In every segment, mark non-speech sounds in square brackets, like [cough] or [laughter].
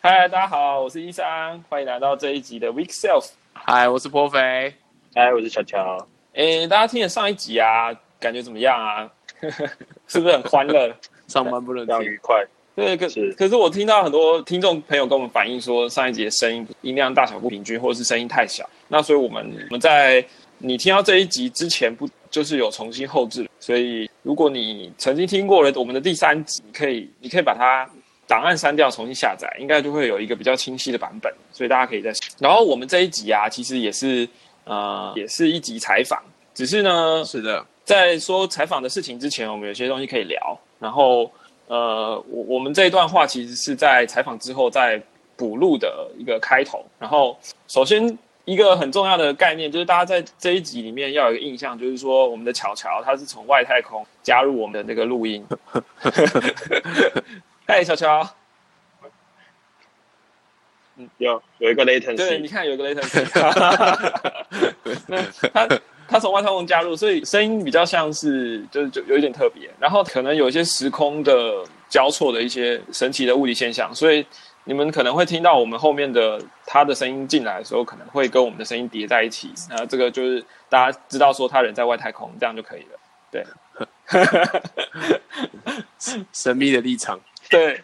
嗨，大家好，我是伊桑，欢迎来到这一集的 Week Self。嗨，我是颇肥。嗨，我是乔乔。诶，大家听了上一集啊，感觉怎么样啊？[laughs] 是不是很欢乐？上班不能非常愉快。对，可是可是我听到很多听众朋友跟我们反映说，上一集的声音音量大小不平均，或者是声音太小。那所以我们我们在你听到这一集之前，不就是有重新后置？所以如果你曾经听过了我们的第三集，你可以你可以把它档案删掉，重新下载，应该就会有一个比较清晰的版本。所以大家可以再。然后我们这一集啊，其实也是呃，也是一集采访，只是呢，是的，在说采访的事情之前，我们有些东西可以聊。然后。呃，我我们这一段话其实是在采访之后再补录的一个开头。然后，首先一个很重要的概念就是，大家在这一集里面要有一个印象，就是说我们的巧巧他是从外太空加入我们的那个录音。[laughs] 嗨，小乔。嗯，有有一个 latency。对，你看有一个 latency。[laughs] 他。他从外太空加入，所以声音比较像是，就是就有一点特别，然后可能有一些时空的交错的一些神奇的物理现象，所以你们可能会听到我们后面的他的声音进来的时候，可能会跟我们的声音叠在一起，那这个就是大家知道说他人在外太空，这样就可以了。对，[laughs] 神秘的立场，对，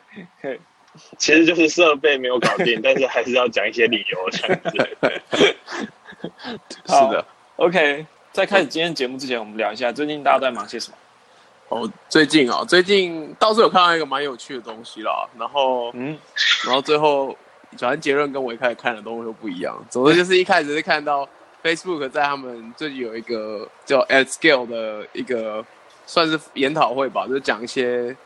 其实就是设备没有搞定，但是还是要讲一些理由这样子。[laughs] 是的，OK。在开始今天节目之前，我们聊一下最近大家都在忙些什么。哦，最近啊，最近倒是有看到一个蛮有趣的东西啦。然后，嗯，然后最后，反正结论跟我一开始看的东西都不一样。总之就是一开始是看到 Facebook 在他们最近有一个叫 At Scale 的一个算是研讨会吧，就讲一些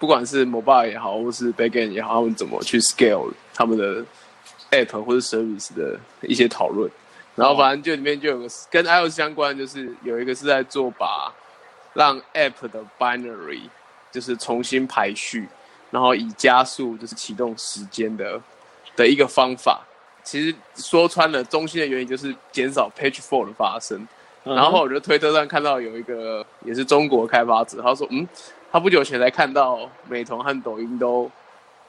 不管是 Mobile 也好，或是 Backend 也好，他们怎么去 Scale 他们的 App 或者 Service 的一些讨论。然后反正就里面就有个跟 iOS 相关，就是有一个是在做把让 App 的 binary 就是重新排序，然后以加速就是启动时间的的一个方法。其实说穿了，中心的原因就是减少 page fault 的发生。然后我就推特上看到有一个也是中国开发者，他说：“嗯，他不久前才看到美团和抖音都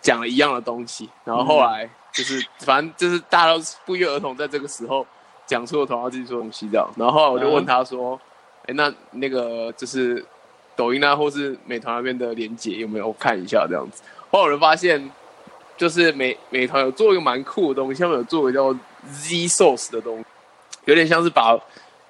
讲了一样的东西。”然后后来就是反正就是大家都不约而同在这个时候。讲出了同样自己说东西这样，然后后来我就问他说：“哎，那那个就是抖音啊，或是美团那边的连接有没有看一下这样子？”后来我就发现，就是美美团有做一个蛮酷的东西，他们有做一个叫 Z Source 的东西，有点像是把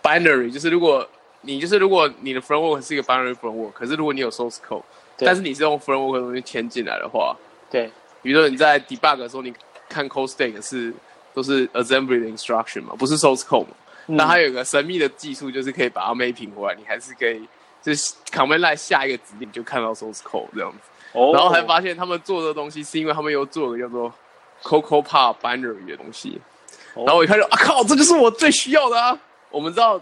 binary，就是如果你就是如果你的 framework 是一个 binary framework，可是如果你有 source code，但是你是用 framework 的东西牵进来的话，对，比如说你在 debug 的时候，你看 code state 是。都是 assembly 的 instruction 嘛，不是 source code 嘛？那还有一个神秘的技术，就是可以把它 mapping 回来，你还是可以就是 command line 下一个指令就看到 source code 这样子。哦。然后还发现他们做的东西是因为他们又做了叫做 coco pa binary 的东西。然后我一看就啊靠，这就是我最需要的啊！我们知道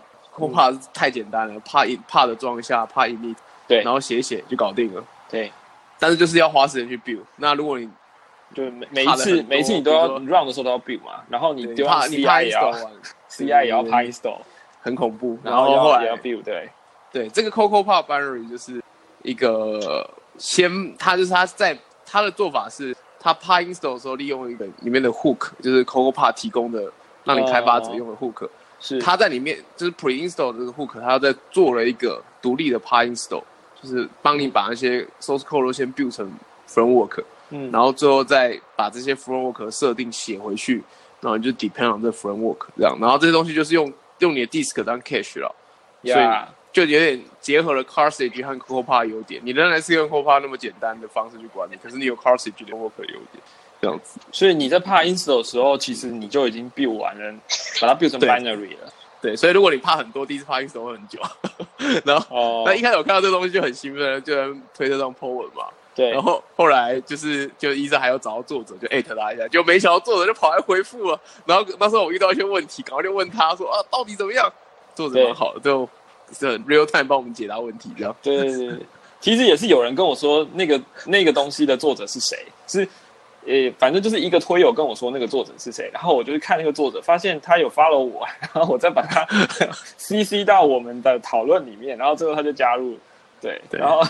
pa 太简单了，pa pa 的状况下 pa init 对，然后写写就搞定了。对。但是就是要花时间去 build。那如果你就每每一次每一次你都要 run 的时候都要 build 嘛，然后你丢上 CI 也要 CI 也要 install，很恐怖。然后后来也要 build，对对，这个 Coco p a binary 就是一个先，他就是他在他的做法是，它 install 的时候利用一个里面的 hook，就是 Coco p a 提供的让你开发者用的 hook，是他在里面就是 pre install 这个 hook，他在做了一个独立的 pre install，就是帮你把那些 source code 都先 build 成 framework。嗯，然后最后再把这些 framework 设定写回去，然后你就 depend on 这 framework 这样，然后这些东西就是用用你的 disk 当 cache 了，所以就有点结合了 Carsage 和 Copilot 优点。你仍然是用 Copilot 那么简单的方式去管理，可是你有 Carsage 的 framework 优点，这样子。所以你在 a install 的时候，其实你就已经 build 完了，把它 build 成 binary 了。对，所以如果你怕很多，第一次 a install 会很久。[laughs] 然后，那一开始我看到这个东西就很兴奋，就在推特上 po 文嘛。对，然后后来就是就医生还要找到作者，就艾特他一下，就没想到作者就跑来回复了。然后那时候我遇到一些问题，赶快就问他说啊，到底怎么样？作者蛮好的，就很 real time 帮我们解答问题，这样。对对对，其实也是有人跟我说那个那个东西的作者是谁，是呃，反正就是一个推友跟我说那个作者是谁，然后我就去看那个作者，发现他有 follow 我，[laughs] 然后我再把他 [laughs] CC 到我们的讨论里面，然后最后他就加入。对，然后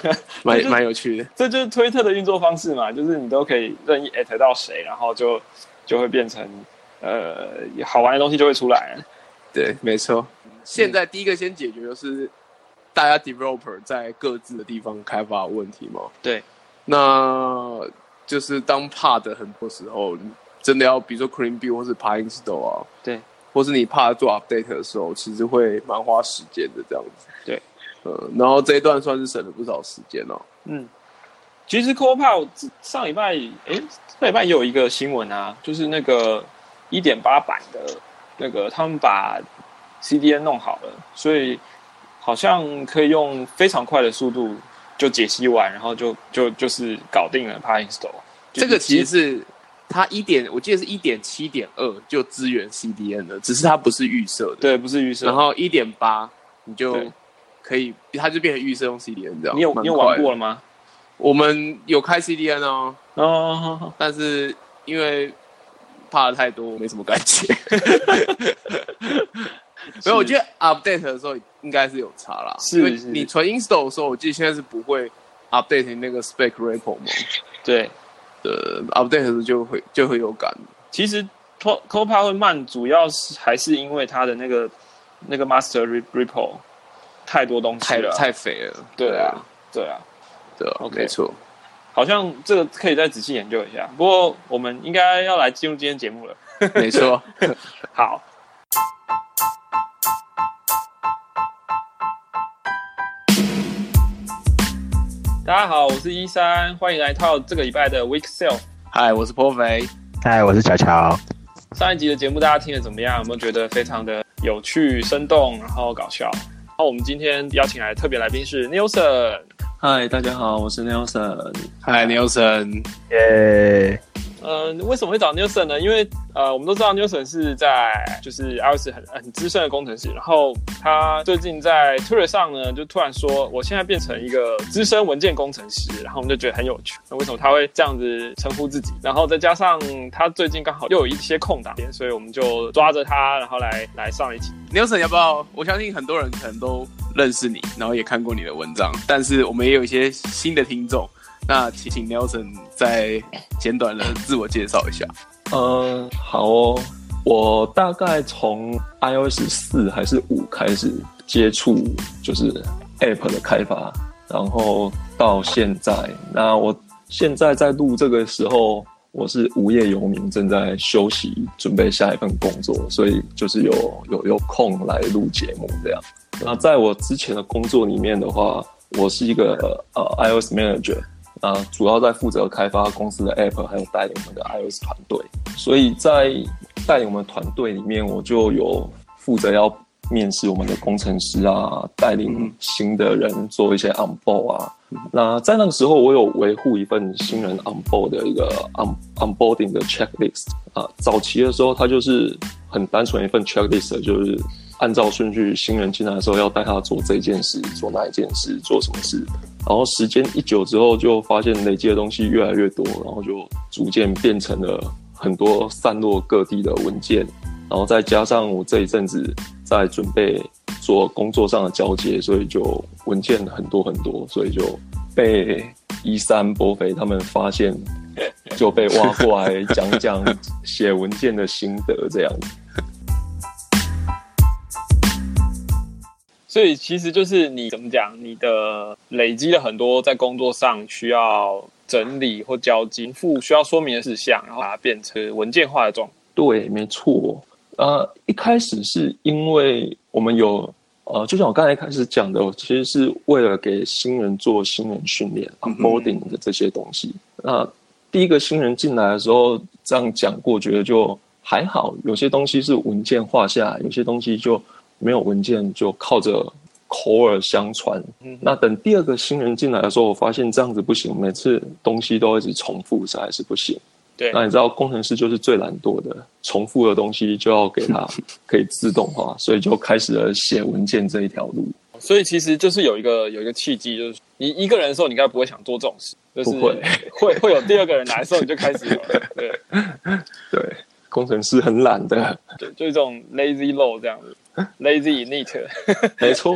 蛮 [laughs] 蛮有趣的，这就是推特的运作方式嘛，就是你都可以任意 at 到谁，然后就就会变成呃好玩的东西就会出来。对，没错。现在第一个先解决就是大家 developer 在各自的地方开发问题嘛。对，那就是当怕的很多时候真的要，比如说 clean build 或是 p install 啊，对，或是你怕做 update 的时候，其实会蛮花时间的这样子。对。呃，然后这一段算是省了不少时间哦。嗯，其实 Copilot 上礼拜，哎，上礼拜也有一个新闻啊，就是那个一点八版的那个，他们把 CDN 弄好了，所以好像可以用非常快的速度就解析完，然后就就就是搞定了 p y Install。这个其实是它一点，我记得是一点七点二就支援 CDN 的，只是它不是预设的，对，不是预设。然后一点八你就。可以，它就变成预设用 CDN 这样。你有你有玩过了吗？我们有开 CDN 哦，哦，但是因为怕的太多，没什么感觉。[laughs] [laughs] 所以我觉得 update 的时候应该是有差啦。是，你存 install 的时候，我记得现在是不会 update 那个 spec repo 吗？[laughs] 对，呃，update 的时候就会就会有感。其实 co copilot 会慢，主要是还是因为它的那个那个 master repo。太多东西了，太肥了。对啊，对啊，对，OK，没错。好像这个可以再仔细研究一下。不过我们应该要来进入今天节目了。没错，[laughs] 好。大家好，我是一三，欢迎来到这个礼拜的 Week Sale。嗨，我是颇肥。嗨，我是乔乔。上一集的节目大家听得怎么样？有没有觉得非常的？有趣、生动，然后搞笑。那，我们今天邀请来特别来宾是 Nelson。嗨，大家好，我是 Nelson。嗨，Nelson。耶。嗯，为什么会找 Nelson 呢？因为呃，我们都知道 Nelson 是在就是 iOS 很很资深的工程师，然后他最近在 Twitter 上呢，就突然说我现在变成一个资深文件工程师，然后我们就觉得很有趣。那为什么他会这样子称呼自己？然后再加上他最近刚好又有一些空档，所以我们就抓着他，然后来来上一期。Nelson 要不要？我相信很多人可能都认识你，然后也看过你的文章，但是我们也有一些新的听众。那请请 Nelson 再简短的自我介绍一下。嗯，好哦，我大概从 iOS 四还是五开始接触，就是 App 的开发，然后到现在，那我现在在录这个时候，我是无业游民，正在休息，准备下一份工作，所以就是有有有空来录节目这样。那在我之前的工作里面的话，我是一个呃 iOS Manager。啊，主要在负责开发公司的 App，还有带领我们的 iOS 团队。所以在带领我们团队里面，我就有负责要面试我们的工程师啊，带领新的人做一些 onboard 啊。那在那个时候，我有维护一份新人 onboard 的一个 on onboarding 的 checklist 啊。早期的时候，它就是很单纯一份 checklist，就是按照顺序，新人进来的时候要带他做这件事，做那一件事，做什么事。然后时间一久之后，就发现累积的东西越来越多，然后就逐渐变成了很多散落各地的文件。然后再加上我这一阵子在准备做工作上的交接，所以就文件很多很多，所以就被一三波肥他们发现，就被挖过来讲讲写文件的心得这样。所以其实就是你怎么讲，你的累积了很多在工作上需要整理或交接、附需要说明的事项，然后把它变成文件化的状。对，没错。呃，一开始是因为我们有呃，就像我刚才开始讲的，其实是为了给新人做新人训练、onboarding 的这些东西。那第一个新人进来的时候，这样讲过，觉得就还好。有些东西是文件化下，有些东西就。没有文件就靠着口耳相传。那等第二个新人进来的时候，我发现这样子不行，每次东西都一直重复，实在是不行。对，那你知道工程师就是最懒惰的，重复的东西就要给他可以自动化，[laughs] 所以就开始了写文件这一条路。所以其实就是有一个有一个契机，就是你一个人的时候，你应该不会想做这种事，就是会会会有第二个人来的时候，你就开始有。对 [laughs] 对，工程师很懒的，对，就一种 lazy low 这样子。[laughs] Lazy neat，[laughs] 没错。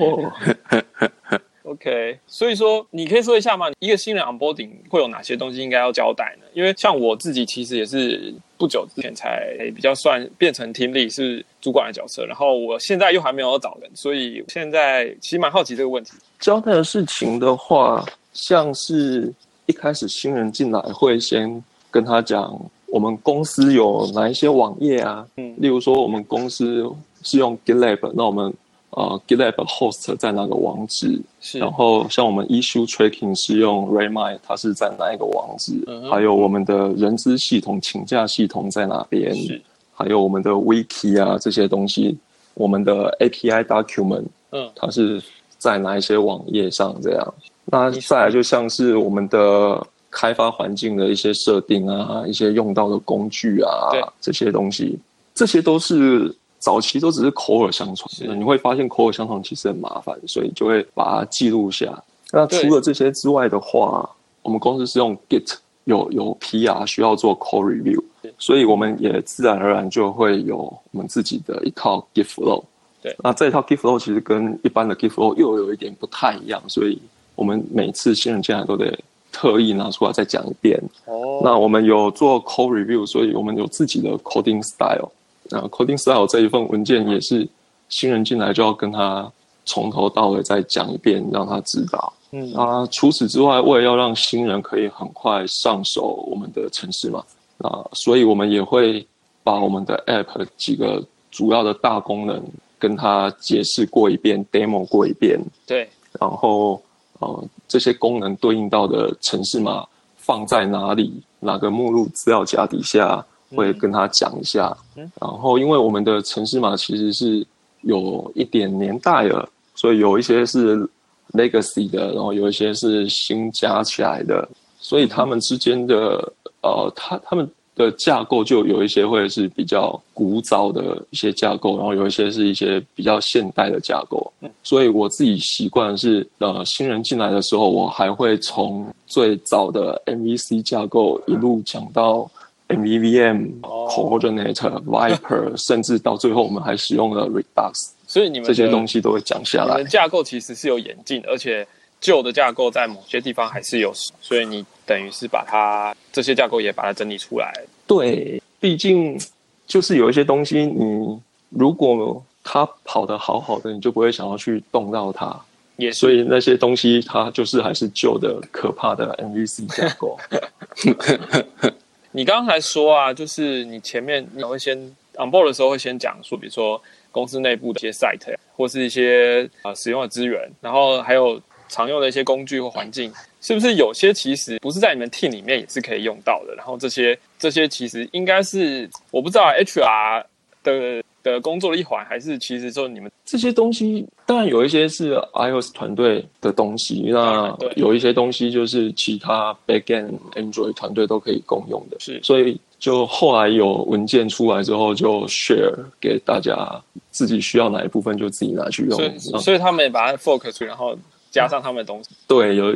OK，OK，所以说你可以说一下吗？一个新人 onboarding 会有哪些东西应该要交代呢？因为像我自己其实也是不久之前才比较算变成听力是主管的角色，然后我现在又还没有找人，所以现在其实蛮好奇这个问题。交代的事情的话，像是一开始新人进来会先跟他讲，我们公司有哪一些网页啊？嗯，例如说我们公司是用 GitLab，那我们。呃，GitLab host 在哪个网址？是。然后像我们 issue tracking 是用 Raymi，它是在哪一个网址？嗯。还有我们的人资系统请假系统在哪边？是。还有我们的 wiki 啊这些东西，我们的 API document，嗯，它是在哪一些网页上？这样。那再来就像是我们的开发环境的一些设定啊，一些用到的工具啊，这些东西，这些都是。早期都只是口耳相传，你会发现口耳相传其实很麻烦，所以就会把它记录下。那除了这些之外的话，我们公司是用 Git，有有 PR 需要做 Code Review，所以我们也自然而然就会有我们自己的一套 Git Flow。对，那这一套 Git Flow 其实跟一般的 Git Flow 又有一点不太一样，所以我们每次新人进来都得特意拿出来再讲一遍。哦，那我们有做 Code Review，所以我们有自己的 Coding Style。那 coding style 这一份文件也是新人进来就要跟他从头到尾再讲一遍，让他知道。嗯啊，除此之外，为了要让新人可以很快上手我们的城市嘛，啊，所以我们也会把我们的 app 几个主要的大功能跟他解释过一遍，demo 过一遍。对，然后呃，这些功能对应到的城市码放在哪里？哪个目录资料夹底下？会跟他讲一下，然后因为我们的城市码其实是有一点年代了，所以有一些是 legacy 的，然后有一些是新加起来的，所以他们之间的呃，他他们的架构就有一些会是比较古早的一些架构，然后有一些是一些比较现代的架构。所以我自己习惯是呃，新人进来的时候，我还会从最早的 MVC 架构一路讲到。MVVM、Coordinator、Viper，[laughs] 甚至到最后我们还使用了 Redux，所以你们这些东西都会讲下来。架构其实是有演进，而且旧的架构在某些地方还是有，所以你等于是把它这些架构也把它整理出来。对，毕竟就是有一些东西，你如果它跑得好好的，你就不会想要去动到它。也所以那些东西它就是还是旧的可怕的 MVC 架构。[laughs] 你刚才说啊，就是你前面你会先 on board 的时候会先讲说，比如说公司内部的一些 site 或是一些啊使用的资源，然后还有常用的一些工具或环境，是不是有些其实不是在你们 team 里面也是可以用到的？然后这些这些其实应该是我不知道 HR 的。的工作的一环，还是其实说你们这些东西，当然有一些是 iOS 团队的东西，那有一些东西就是其他 Backend Android 团队都可以共用的。是，所以就后来有文件出来之后，就 share 给大家，自己需要哪一部分就自己拿去用。所以他们也把它 fork 出然后加上他们的东西。对，有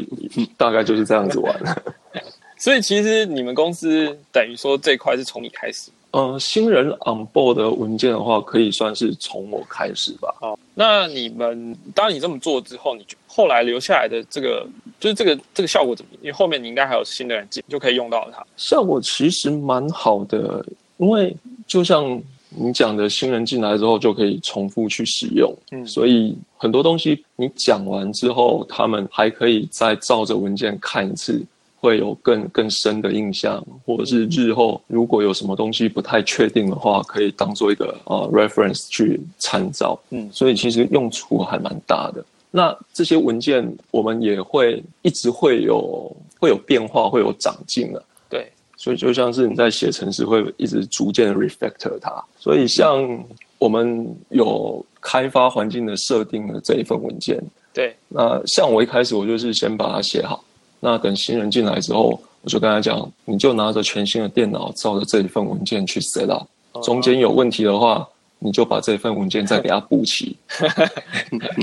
大概就是这样子玩。[laughs] 所以其实你们公司等于说这块是从你开始。呃，新人 on board 的文件的话，可以算是从我开始吧。哦，那你们当你这么做之后，你就后来留下来的这个，就是这个这个效果怎么？因为后面你应该还有新的人进，就可以用到它。效果其实蛮好的，因为就像你讲的，新人进来之后就可以重复去使用。嗯，所以很多东西你讲完之后，他们还可以再照着文件看一次。会有更更深的印象，或者是日后如果有什么东西不太确定的话，可以当做一个呃 reference 去参照。嗯，所以其实用处还蛮大的。那这些文件我们也会一直会有会有变化，会有长进的。对，所以就像是你在写程式，会一直逐渐的 refactor 它。所以像我们有开发环境的设定的这一份文件，对，那像我一开始我就是先把它写好。那等新人进来之后，我就跟他讲，你就拿着全新的电脑，照着这一份文件去 set up。中间有问题的话，你就把这份文件再给他补齐。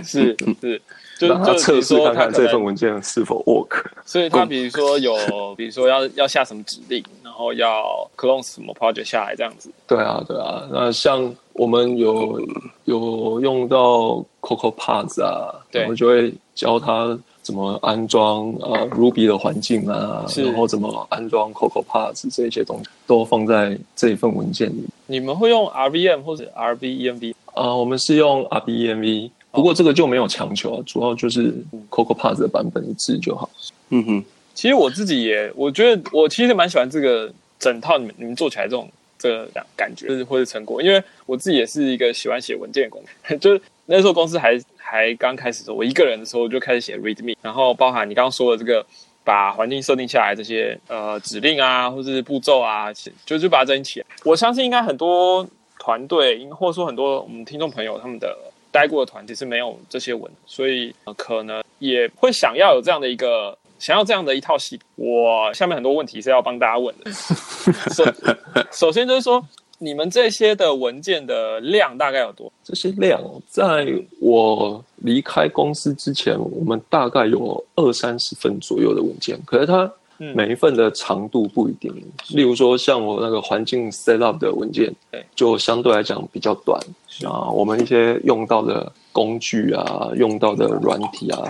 是 [laughs] 是，让他测试看看这份文件是否 work。所以他比如说有，[laughs] 比如说要要下什么指令，然后要 clone 什么 project 下来这样子。对啊对啊，那像我们有有用到 Coco Pods 啊，我们就会教他。怎么安装呃 Ruby 的环境啊，是然后怎么安装 Coco Parts 这些东西都放在这一份文件里。你们会用 RVM 或者 RVENV？啊，我们是用 RBEMV，不过这个就没有强求啊，主要就是 Coco Parts 的版本一致就好。嗯哼，其实我自己也，我觉得我其实蛮喜欢这个整套你们你们做起来这种这个感觉，就是或者成果，因为我自己也是一个喜欢写文件的工作，[laughs] 就是那时候公司还还刚开始的时候，我一个人的时候就开始写 README，然后包含你刚刚说的这个把环境设定下来这些呃指令啊，或者是步骤啊，就就把它整理起来。我相信应该很多团队，或者说很多我们听众朋友他们的待过的团体是没有这些文，所以、呃可能也会想要有这样的一个。想要这样的一套系统，我下面很多问题是要帮大家问的。首 [laughs] 首先就是说，你们这些的文件的量大概有多？这些量，在我离开公司之前，我们大概有二三十份左右的文件，可是它嗯每一份的长度不一定。例如说，像我那个环境 set up 的文件对，就相对来讲比较短啊。我们一些用到的工具啊，用到的软体啊，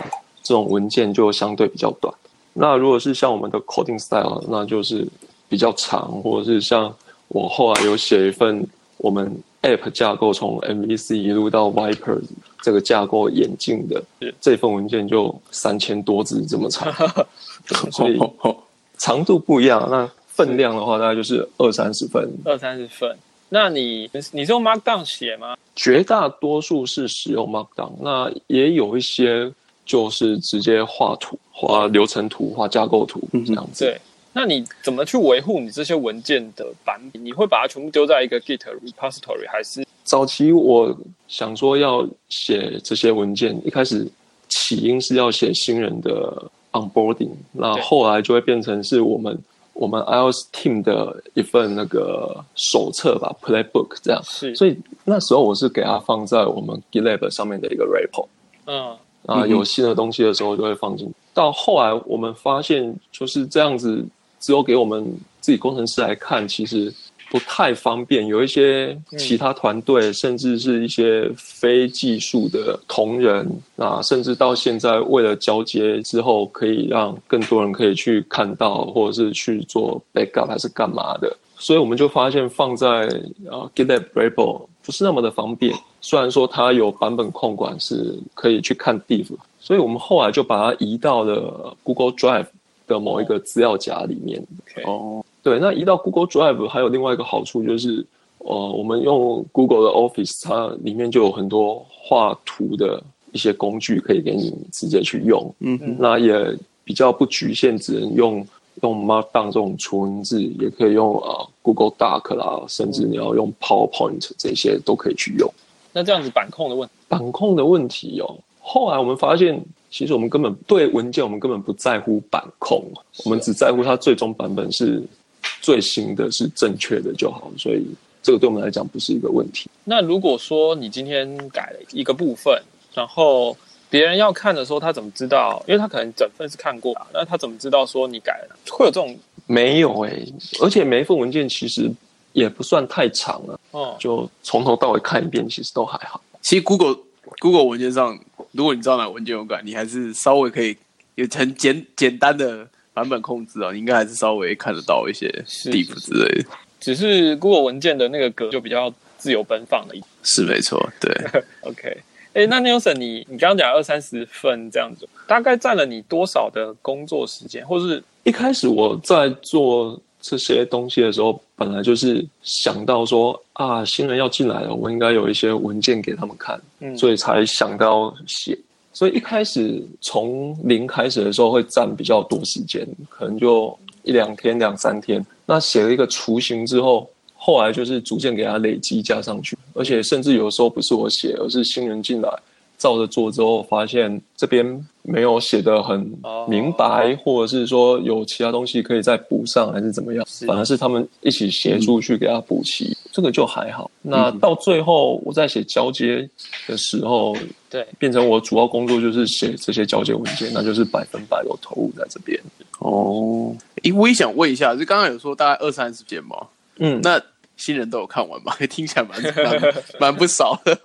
这种文件就相对比较短。那如果是像我们的 coding style，那就是比较长，或者是像我后来有写一份我们 App 架构从 MVC 一路到 Viper 这个架构演进的是这份文件就三千多字这么长，对 [laughs] 所以长度不一样。那分量的话，大概就是二三十份，二三十份。那你你是用 Markdown 写吗？绝大多数是使用 Markdown，那也有一些就是直接画图、画流程图、画架构图这样子。对。那你怎么去维护你这些文件的版本？你会把它全部丢在一个 Git repository，还是早期我想说要写这些文件，一开始起因是要写新人的 onboarding，那后来就会变成是我们我们 iOS team 的一份那个手册吧，playbook 这样。是？所以那时候我是给它放在我们 GitLab 上面的一个 repo，嗯，啊，有新的东西的时候就会放进。到后来我们发现就是这样子，只有给我们自己工程师来看，其实不太方便。有一些其他团队，甚至是一些非技术的同仁，啊，甚至到现在为了交接之后，可以让更多人可以去看到，或者是去做 backup 还是干嘛的。所以我们就发现放在啊 GitLab repo 不是那么的方便。虽然说它有版本控管是可以去看 diff，所以我们后来就把它移到了 Google Drive 的某一个资料夹里面。OK，哦，对，那移到 Google Drive 还有另外一个好处就是，呃，我们用 Google 的 Office，它里面就有很多画图的一些工具可以给你直接去用。嗯。哼，那也比较不局限，只能用用 Markdown 这种纯文字，也可以用呃 Google Doc 啦，甚至你要用 PowerPoint 这些都可以去用。那这样子版控的问题，版控的问题哦，后来我们发现，其实我们根本对文件，我们根本不在乎版控，我们只在乎它最终版本是最新的是正确的就好，所以这个对我们来讲不是一个问题。那如果说你今天改了一个部分，然后别人要看的时候，他怎么知道？因为他可能整份是看过啊，那他怎么知道说你改了？会有这种没有诶、而且每一份文件其实也不算太长了，哦，就从头到尾看一遍，其实都还好。其实 Google Google 文件上，如果你知道哪个文件有改，你还是稍微可以有很简简单的版本控制啊，你应该还是稍微看得到一些是 diff 之类的。只是 Google 文件的那个格就比较自由奔放了一。是没错，对，[laughs] OK，哎，那 Nelson，你你刚刚讲二三十份这样子，大概占了你多少的工作时间，或是一开始我在做这些东西的时候，本来就是想到说啊，新人要进来了，我应该有一些文件给他们看，嗯所以才想到写。所以一开始从零开始的时候会占比较多时间，可能就一两天、两三天。那写了一个雏形之后，后来就是逐渐给它累积加上去，而且甚至有时候不是我写，而是新人进来照着做之后，发现这边没有写的很哦明白，或者是说有其他东西可以再补上，还是怎么样，反而是他们一起协助去给他补齐，这个就还好。那到最后我在写交接的时候，对变成我主要工作就是写这些交接文件，那就是百分百有投入在这边。哦，诶，我也想问一下，就刚刚有说大概二三十件吗，嗯，那新人都有看完吗？[laughs] 听起来蛮蛮蛮不少的。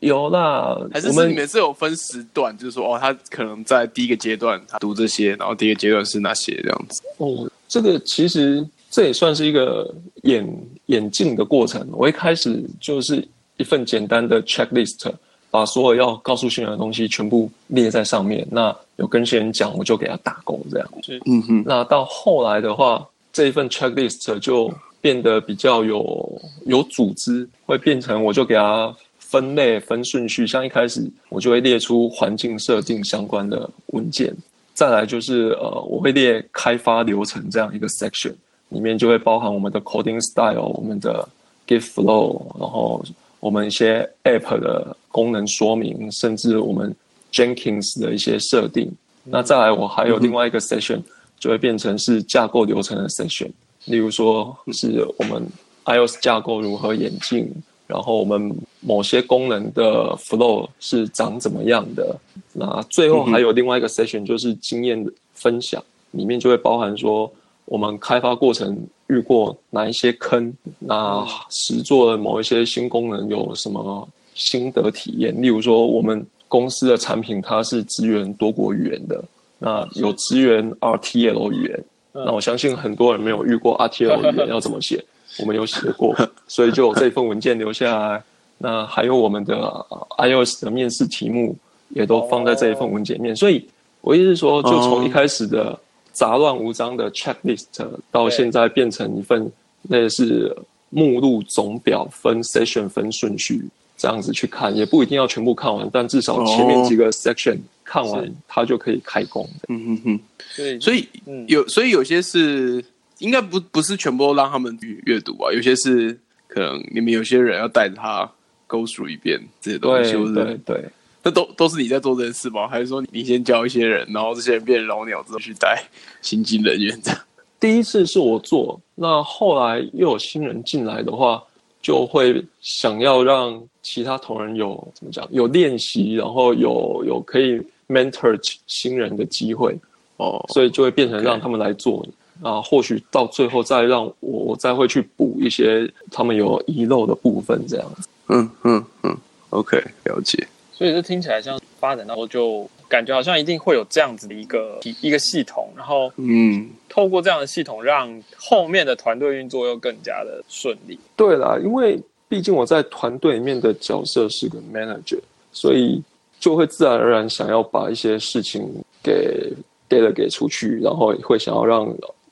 有啦，还是我们你们是有分时段，就是说哦，他可能在第一个阶段他读这些，然后第一个阶段是哪些这样子。哦，这个其实这也算是一个演演进的过程。我一开始就是一份简单的 checklist，把所有要告诉新人的东西全部列在上面。那有跟新人讲，我就给他打勾这样。嗯哼，那到后来的话，这一份 checklist 就变得比较有有组织，会变成我就给他分类分顺序。像一开始我就会列出环境设定相关的文件，再来就是呃，我会列开发流程这样一个 section，里面就会包含我们的 coding style、我们的 Git flow，然后我们一些 app 的功能说明，甚至我们 Jenkins 的一些设定。那再来，我还有另外一个 section，就会变成是架构流程的 section。例如说，是我们 iOS 架构如何演进，然后我们某些功能的 flow 是长怎么样的。那最后还有另外一个 session 就是经验分享，里面就会包含说我们开发过程遇过哪一些坑，那实做的某一些新功能有什么心得体验。例如说，我们公司的产品它是支援多国语言的，那有支援 RTL 语言。那我相信很多人没有遇过 RTL 语言要怎么写，我们有写过，[laughs] 所以就有这份文件留下来。那还有我们的 iOS 的面试题目也都放在这一份文件面。所以我意思是说，就从一开始的杂乱无章的 checklist，到现在变成一份类似目录总表，分 session 分顺序这样子去看，也不一定要全部看完，但至少前面几个 section 看完，它就可以开工。嗯哼哼。对，所以有，所以有些是应该不不是全部都让他们阅阅读吧，有些是可能你们有些人要带着他 go through 一遍这些东西，对对，那都都是你在做这件事吗？还是说你先教一些人，然后这些人变老鸟之后去带新进人员这样？第一次是我做，那后来又有新人进来的话，就会想要让其他同仁有怎么讲，有练习，然后有有可以 mentor 新人的机会。哦，所以就会变成让他们来做啊，或许到最后再让我我再会去补一些他们有遗漏的部分，这样子。嗯嗯嗯，OK，了解。所以这听起来像发展到就感觉好像一定会有这样子的一个一个系统，然后嗯，透过这样的系统，让后面的团队运作又更加的顺利。对啦，因为毕竟我在团队里面的角色是个 manager，所以就会自然而然想要把一些事情给。给了给出去，然后会想要让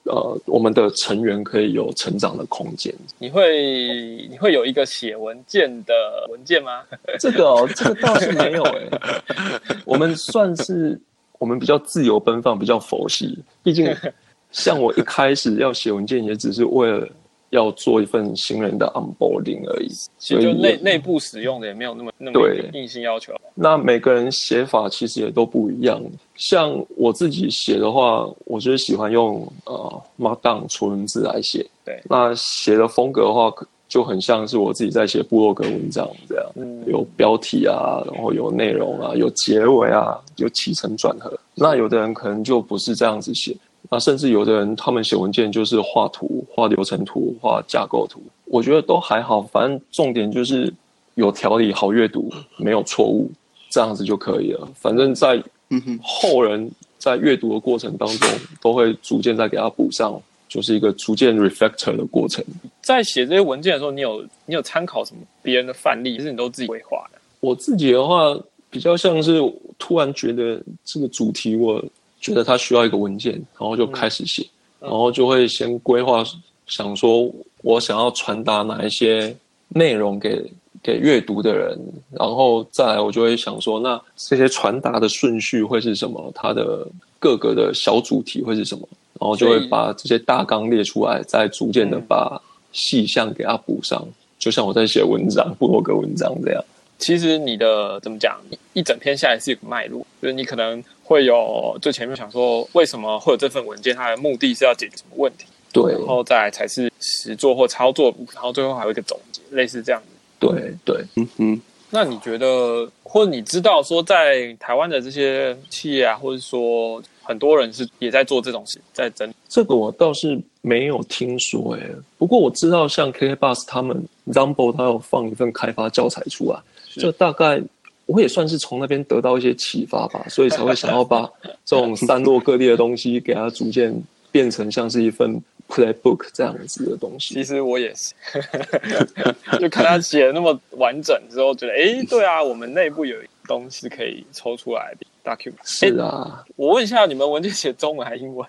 呃我们的成员可以有成长的空间。你会你会有一个写文件的文件吗？[laughs] 这个哦，这个倒是没有哎。[laughs] 我们算是我们比较自由奔放，比较佛系。毕竟像我一开始要写文件，也只是为了。要做一份新人的 onboarding 而已，所以就内内部使用的也没有那么那么硬性要求。那每个人写法其实也都不一样。像我自己写的话，我就是喜欢用呃 Markdown 纯文字来写。对，那写的风格的话，就很像是我自己在写部落格文章这样，有标题啊，然后有内容啊，有结尾啊，有起承转合。那有的人可能就不是这样子写。那甚至有的人，他们写文件就是画图、画流程图、画架构图，我觉得都还好。反正重点就是有条理、好阅读、没有错误，这样子就可以了。反正，在后人在阅读的过程当中，都会逐渐再给他补上，就是一个逐渐 refactor 的过程。在写这些文件的时候，你有你有参考什么别人的范例，还是你都自己规划的？我自己的话，比较像是突然觉得这个主题我。觉得他需要一个文件，然后就开始写，然后就会先规划，想说我想要传达哪一些内容给给阅读的人，然后再来我就会想说，那这些传达的顺序会是什么？它的各个的小主题会是什么？然后就会把这些大纲列出来，再逐渐的把细项给它补上，就像我在写文章、布洛格文章这样。其实你的怎么讲，一整天下来是有个脉络，就是你可能会有最前面想说为什么会有这份文件，它的目的是要解决什么问题，对，然后再才是实做或操作，然后最后还有一个总结，类似这样子。对对，嗯哼。那你觉得，或者你知道说，在台湾的这些企业啊，或者说很多人是也在做这种事，在整这个我倒是没有听说哎，不过我知道像 KKBus 他们 Rumble 他有放一份开发教材出来。这大概我也算是从那边得到一些启发吧，所以才会想要把这种散落各地的东西给它逐渐变成像是一份 playbook 这样子的东西。其实我也是，[laughs] 就看他写的那么完整之后，觉得哎，对啊，我们内部有东西可以抽出来 document。是啊，我问一下，你们文件写中文还是英文？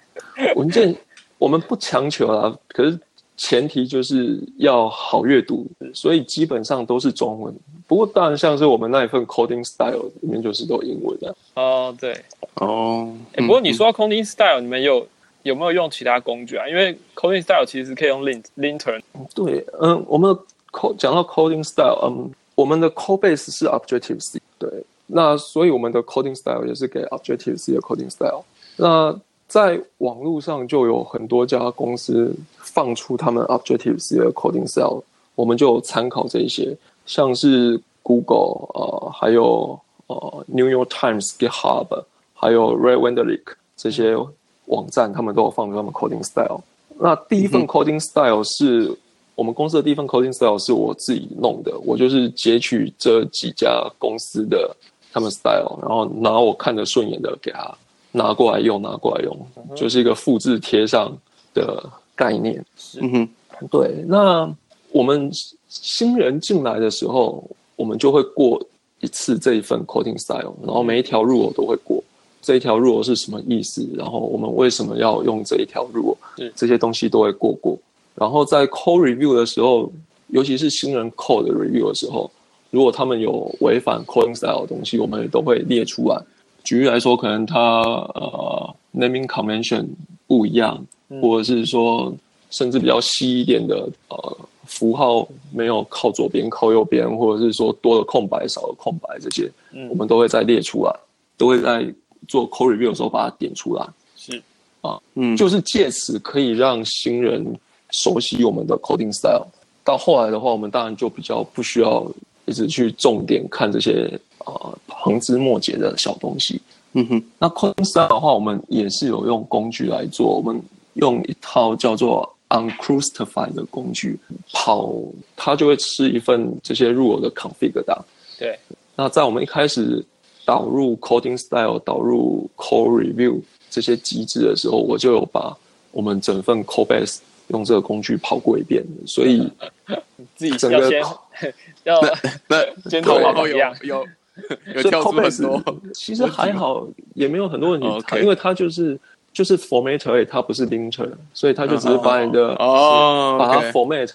文件我们不强求啊，可是前提就是要好阅读，所以基本上都是中文。不过当然，像是我们那一份 coding style 里面就是都英文的。哦，对，哦，哎，不过你说 coding style，你们有有没有用其他工具啊？因为 coding style 其实可以用 lint lintern。对，嗯，我们的 code 讲到 coding style，嗯，我们的 code base 是 Objective C，对，那所以我们的 coding style 也是给 Objective C 的 coding style。那在网络上就有很多家公司放出他们 Objective C 的 coding style，我们就参考这些。像是 Google 呃，还有呃 New York Times、GitHub，还有 Red Wenderlich 这些网站，他们都有放他们 coding style。那第一份 coding style 是我们公司的第一份 coding style 是我自己弄的，我就是截取这几家公司的他们 style，然后拿我看着顺眼的给他拿过来用，拿过来用，就是一个复制贴上的概念。嗯哼，对，那我们。新人进来的时候，我们就会过一次这一份 coding style，然后每一条入 e 都会过。这一条入 e 是什么意思？然后我们为什么要用这一条入 e 这些东西都会过过。然后在 code review 的时候，尤其是新人 code review 的时候，如果他们有违反 coding style 的东西，我们也都会列出来。举例来说，可能它呃 naming convention 不一样，或者是说甚至比较细一点的呃。符号没有靠左边靠右边，或者是说多了空白少了空白这些，我们都会再列出来，都会在做 code review 的时候把它点出来。是啊，嗯，就是借此可以让新人熟悉我们的 coding style。到后来的话，我们当然就比较不需要一直去重点看这些呃旁枝末节的小东西。嗯哼，那 coding style 的话，我们也是有用工具来做，我们用一套叫做。Uncrustify 的工具跑，它就会吃一份这些入耳的 config 档。对，那在我们一开始导入 coding style、导入 code review 这些机制的时候，我就有把我们整份 code base 用这个工具跑过一遍。所以 [laughs] 自己要先 [laughs] 要那 [laughs] 先头好有有 [laughs] 有这跳出很多，其实还好，也没有很多问题，因为它就是。就是 formatter，它不是 linter，所以它就只是把你的哦，把它 format，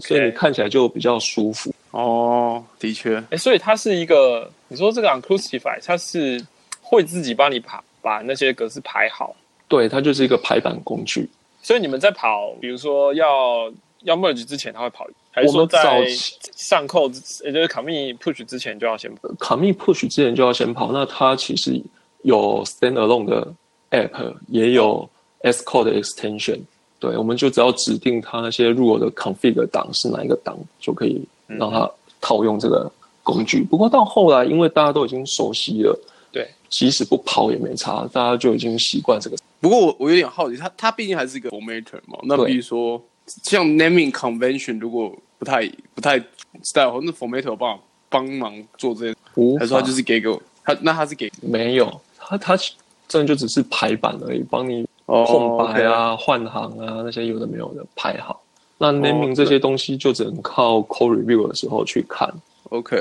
所以你看起来就比较舒服。哦，的确，哎，所以它是一个，你说这个 unclusify，它是会自己帮你排把那些格式排好。对，它就是一个排版工具。所以你们在跑，比如说要要 merge 之前，它会跑，还是说在上扣，也就是 commit push 之前就要先跑？commit push 之前就要先跑，那它其实有 standalone 的。App 也有 S code extension，对，我们就只要指定它那些入耳的 config 档是哪一个档，就可以让它套用这个工具。不过到后来，因为大家都已经熟悉了，对，即使不跑也没差，大家就已经习惯这个。不过我我有点好奇，它它毕竟还是一个 formatter 嘛，那比如说像 naming convention，如果不太不太 style，那 formatter 帮帮忙做这些，还是他就是给给我他？那他是给没有他他。真的就只是排版而已，帮你空白啊、换行啊那些有的没有的排好。那 naming 这些东西就只能靠 code review 的时候去看。OK，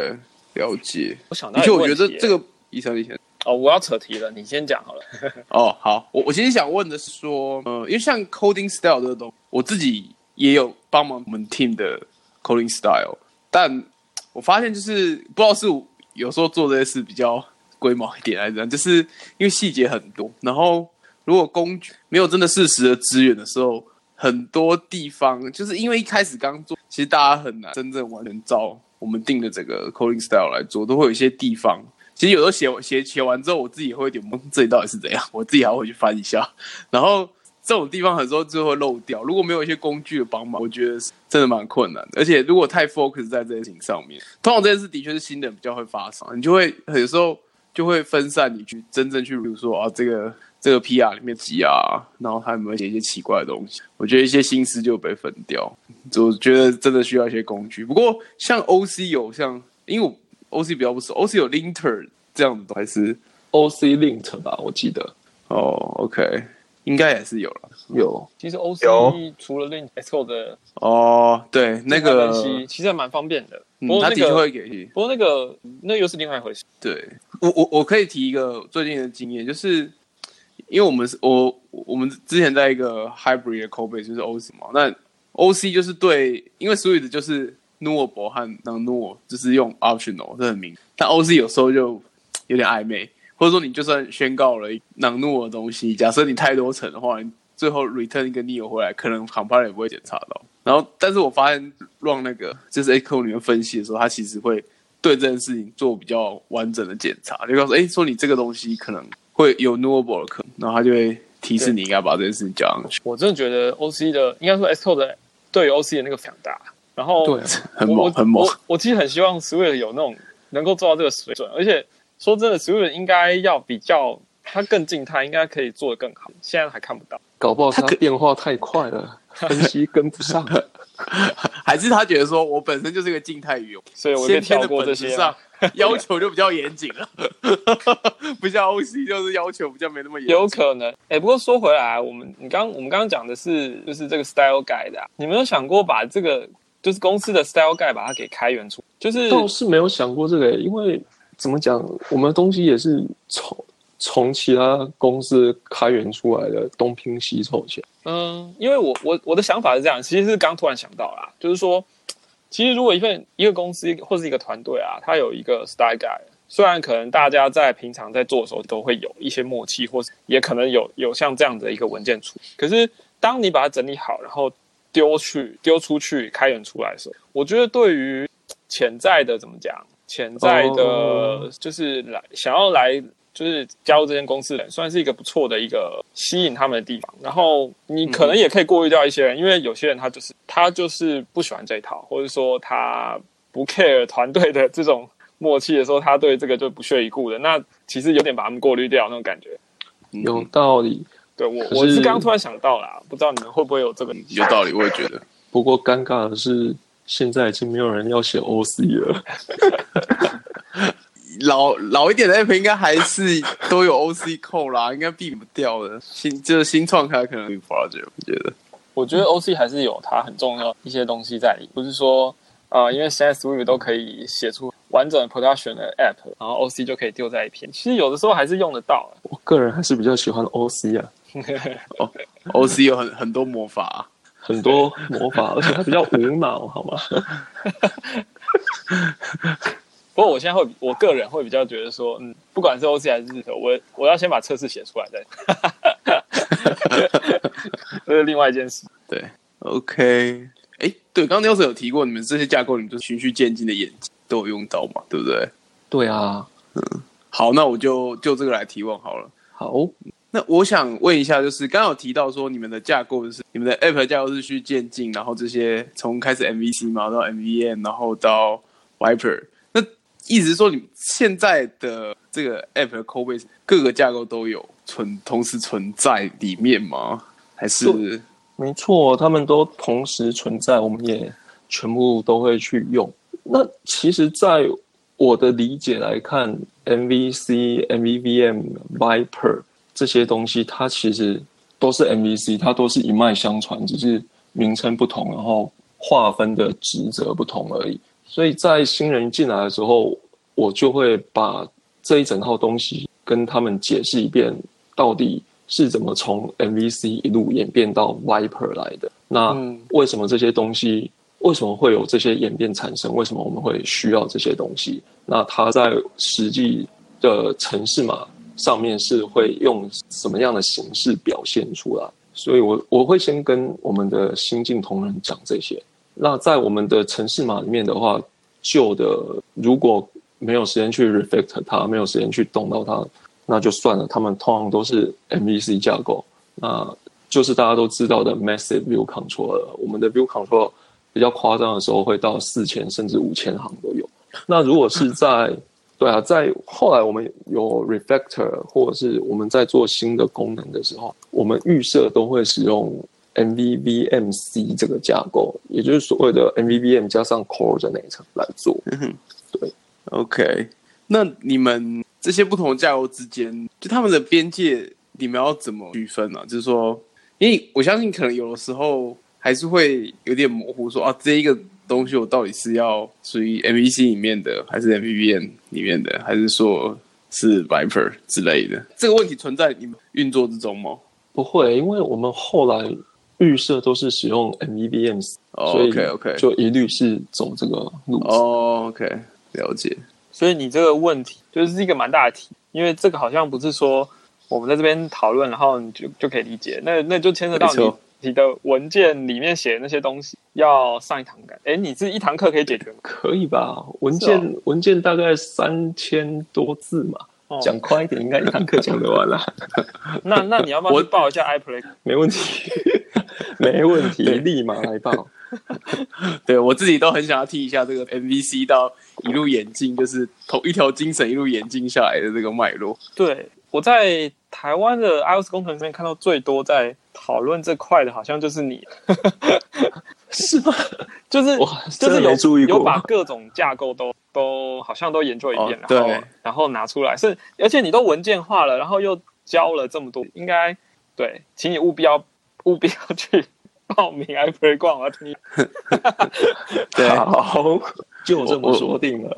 了解。我想到，而且我觉得这个医生以前哦，我要扯题了，你先讲好了。[laughs] 哦，好，我我其实想问的是说，呃，因为像 coding style 这个东，我自己也有帮忙我们 team 的 coding style，但我发现就是不知道是有时候做这些事比较。规模一点来讲，就是因为细节很多，然后如果工具没有真的适时的资源的时候，很多地方就是因为一开始刚做，其实大家很难真正完全照我们定的这个 coding style 来做，都会有一些地方。其实有时候写写写完之后，我自己会有点懵，这里到底是怎样？我自己还会去翻一下。然后这种地方很多就会漏掉。如果没有一些工具的帮忙，我觉得真的蛮困难的。而且如果太 focus 在这件事情上面，通常这件事的确是新人比较会发生，你就会有时候。就会分散你去真正去，比如说啊，这个这个 PR 里面挤啊，然后他有没有写一些奇怪的东西？我觉得一些心思就被分掉。我觉得真的需要一些工具。不过像 OC 有像，因为我 OC 比较不熟，OC 有 Linter 这样子还是 OC Lint 吧？我记得哦，OK，应该也是有了。有，其实 OC 除了 Lint Xcode 的哦，对，那个其实还蛮方便的。嗯不过那他的确会个给。不过那个那又是另外一回事。对我我我可以提一个最近的经验，就是因为我们是我我们之前在一个 hybrid 的 code base 就是 OC 嘛，那 OC 就是对，因为 Swift 就是 knowable 和 non know 就是用 optional，这很明，但 OC 有时候就 [tsk] 有点暧昧，或者说你就算宣告了 non know 的东西，假设你太多层的话，你最后 return 一个 neo 回来，可能 compiler 也不会检查到。然后，但是我发现让那个就是 Echo 里面分析的时候，它其实会对这件事情做比较完整的检查，就告诉哎说你这个东西可能会有 knowable 的可能，然后它就会提示你应该把这件事情交上去。我真的觉得 OC 的应该说 Xcode 的对于 OC 的那个强大，然后对啊，很猛很猛我我其实很希望 Swift 有那种能够做到这个水准，而且说真的，Swift 应该要比较它更静态，应该可以做得更好，现在还看不到。搞不好它它可变化太快了，分析跟不上。[laughs] 还是他觉得说我本身就是个静态语言，所以我先天的跳过这本质上些啊。要求就比较严谨了，[laughs] 不像 OC 就是要求比较没那么严。有可能，哎、不过说回来，我们你刚我们刚刚讲的是就是这个 style guide 啊，你没有想过把这个就是公司的 style guide 把它给开源出，就是倒是没有想过这个，因为怎么讲，我们的东西也是从从其他公司开源出来的，东拼西凑起来。嗯，因为我我我的想法是这样，其实是刚突然想到啦，就是说，其实如果一份一个公司或是一个团队啊，它有一个 style guide，虽然可能大家在平常在做的时候都会有一些默契，或是也可能有有像这样的一个文件处，可是当你把它整理好，然后丢去丢出去开源出来的时候，我觉得对于潜在的怎么讲，潜在的哦就是来想要来就是加入这间公司的人，算是一个不错的一个吸引他们的地方。然后你可能也可以过滤掉一些人，因为有些人他就是他就是不喜欢这一套，或者说他不 care 团队的这种默契的时候，他对这个就不屑一顾的。那其实有点把他们过滤掉那种感觉。有道理，对我是我是刚刚突然想到啦，不知道你们会不会有这个有道理，我也觉得。[laughs] 不过尴尬的是，现在已经没有人要写 OC 了。老老一点的 app 应该还是都有 OC 扣啦，应该避不掉的。新就是新创开可能有 project，我觉得。我觉得 OC 还是有它很重要一些东西在里，不是说呃，因为现在 Swift 都可以写出完整的 production 的 app，然后 OC 就可以丢在一片。其实有的时候还是用得到的。我个人还是比较喜欢 OC 啊，OC 有很很多魔法、啊，很多魔法，而且它比较无脑，好吗？[laughs] 不过我现在会，我个人会比较觉得说，嗯，不管是 OC 还是日头，我我要先把测试写出来再，[laughs] 这是另外一件事。对，OK。哎，对，刚刚 Nelson 有提过，你们这些架构，你们就循序渐进的演进都有用到嘛，对不对？对啊，嗯好，那我就就这个来提问好了。好，那我想问一下，就是刚刚有提到说你们的架构就是你们的 App 架构是去渐进，然后这些从开始 MVC 嘛到 MVM，然后到 Viper，那意思说你们现在的这个 App 的 code base 各个架构都有存同时存在里面吗？还是没错，他们都同时存在，我们也全部都会去用。那其实，在我的理解来看，MVC、MVVM、Viper 这些东西，它其实都是 MVC，它都是一脉相传，只是名称不同，然后划分的职责不同而已。所以在新人进来的时候，我就会把这一整套东西跟他们解释一遍，到底是怎么从 MVC 一路演变到 Viper 来的。那为什么这些东西，为什么会有这些演变产生？为什么我们会需要这些东西？那它在实际的城市码上面是会用什么样的形式表现出来？所以我我会先跟我们的新进同仁讲这些。那在我们的城市码里面的话，旧的如果没有时间去 reflect 它，没有时间去动到它，那就算了。他们通常都是 MVC 架构，那就是大家都知道的 massive view control 了。我们的 view control 比较夸张的时候会到四千甚至五千行都有。那如果是在对啊，在后来我们有 refactor 或者是我们在做新的功能的时候，我们预设都会使用 MVVMC 这个架构，也就是所谓的 MVVM 加上 coordinate 来做。对 OK，那你们这些不同的架构之间，就他们的边界，你们要怎么区分呢？就是说，因为我相信可能有的时候还是会有点模糊，说啊，这一个东西我到底是要属于 MVC 里面的，还是 MVVM 里面的，还是说是 Viper 之类的？这个问题存在你们运作之中吗？不会，因为我们后来预设都是使用 MVVM，所以 OK OK，就一律是走这个路子。哦，OK，了解。所以你这个问题就是一个蛮大的题，因为这个好像不是说我们在这边讨论，然后你就就可以理解。那那就牵涉到你你的文件里面写的那些东西，要上一堂课。哎，你是一堂课可以解决吗？可以吧？文件、是文件大概三千多字嘛，哦讲快一点，应该一堂课讲得完了，[laughs] 那那你要不要我报一下 iPlay？没问题，[laughs] 没问题，立马来报。[laughs] 对我自己都很想要替一下这个 MVC 到一路演进，就是同一条精神一路演进下来的这个脉络。对，我在台湾的 iOS 工程里面看到最多在讨论这块的，好像就是你，是吗？[laughs] 就是我真的就是有注意有把各种架构都都好像都研究一遍，哦然后对然后拿出来，是而且你都文件化了，然后又教了这么多，应该对，请你务必要务必要去 [laughs] 报名 iPlay 逛，我要听。[laughs] 对，好，就这么说定了。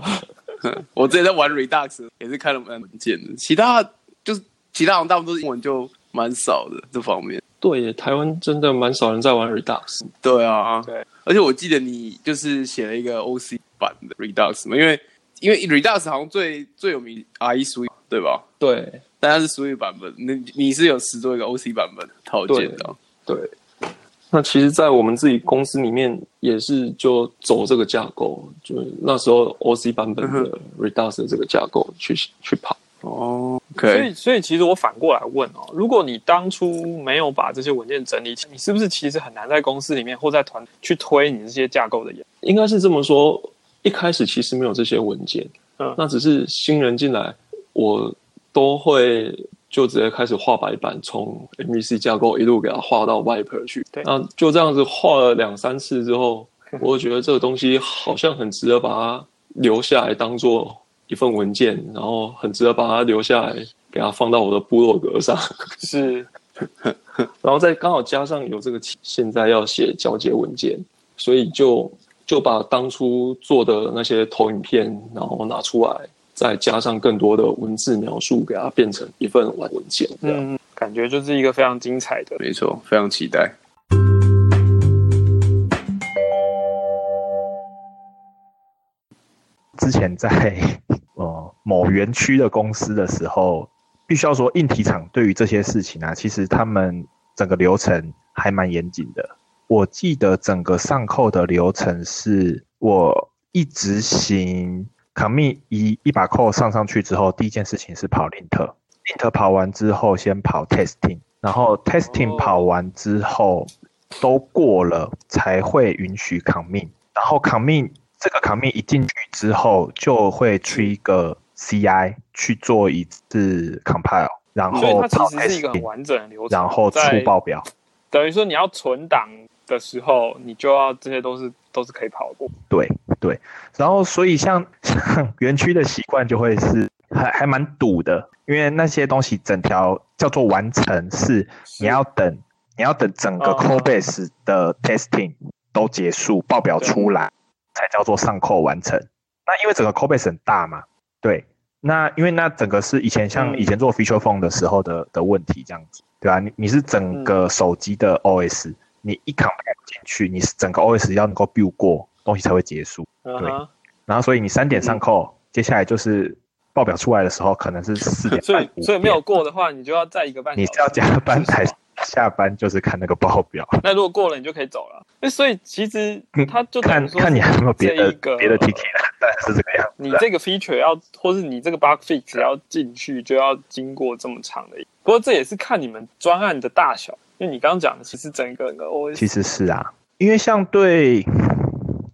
我之前在玩 Redux 也是看了蛮文件的，其他就是其他好像大部分都是英文，就蛮少的这方面。对耶，台湾真的蛮少人在玩 Redux。对啊，对，而且我记得你就是写了一个 OC 版的 Redux 嘛，因为因为 Redux 好像最最有名 IE Swift 对吧？对但它是 Swift 版本，你你是有实做一个 OC 版本套件的哦、对。那其实，在我们自己公司里面，也是就走这个架构，就那时候 OC 版本的 Redux 的这个架构去去跑。哦所，OK，以，所以其实我反过来问哦，如果你当初没有把这些文件整理起，你是不是其实很难在公司里面或在团去推你这些架构的研？应该是这么说，一开始其实没有这些文件，嗯那只是新人进来，我都会就直接开始画白板，从 MVC 架构一路给它画到 Viper 去。对那就这样子画了两三次之后，[laughs] 我就觉得这个东西好像很值得把它留下来当做一份文件，然后很值得把它留下来，给它放到我的部落格上。是 [laughs] 然后再刚好加上有这个现在要写交接文件，所以就就把当初做的那些投影片，然后拿出来，再加上更多的文字描述，给它变成一份完文件。嗯，嗯，感觉就是一个非常精彩的。没错，非常期待。之前在呃某园区的公司的时候，必须要说硬体厂对于这些事情啊，其实他们整个流程还蛮严谨的。我记得整个上扣的流程是，我一直行 commit 一一把扣上上去之后，第一件事情是跑 lint，lint 跑完之后先跑 testing，然后 testing 哦跑完之后都过了才会允许 commit，然后 commit 这个 commit 一进去之后，就会 trigger CI 去做一次 compile，然后它其后跑实是一个很完整的流程，然后出报表。等于说你要存档的时候，你就要这些都是都是可以跑过。对对，然后所以像像 [laughs] 园区的习惯就会是还还蛮堵的，因为那些东西整条叫做完成是你要等你要等整个哦 code base 的 testing 都结束，报表出来才叫做上扣完成。那因为整个 code base 很大嘛，对，那因为那整个是以前像嗯。以前做 feature phone 的时候的的问题这样子，对吧、你你是整个手机的 OS，、你一 compile 进去，你是整个 OS 要能够 build 过东西才会结束。对。然后所以你三点上扣，接下来就是报表出来的时候可能是四点所半五以所以没有过的话，你就要再一个半小时。你是要加班才下班，就是看那个报表，那如果过了，你就可以走了。那所以其实他就等看看你还有没有别的别的 TK 了，[laughs] 但是这个样。你这个 feature 要，或是你这个 bug fix 要进去，就要经过这么长的。不过这也是看你们专案的大小，因为你刚刚讲的，其实整个 OS 其实是啊，因为像对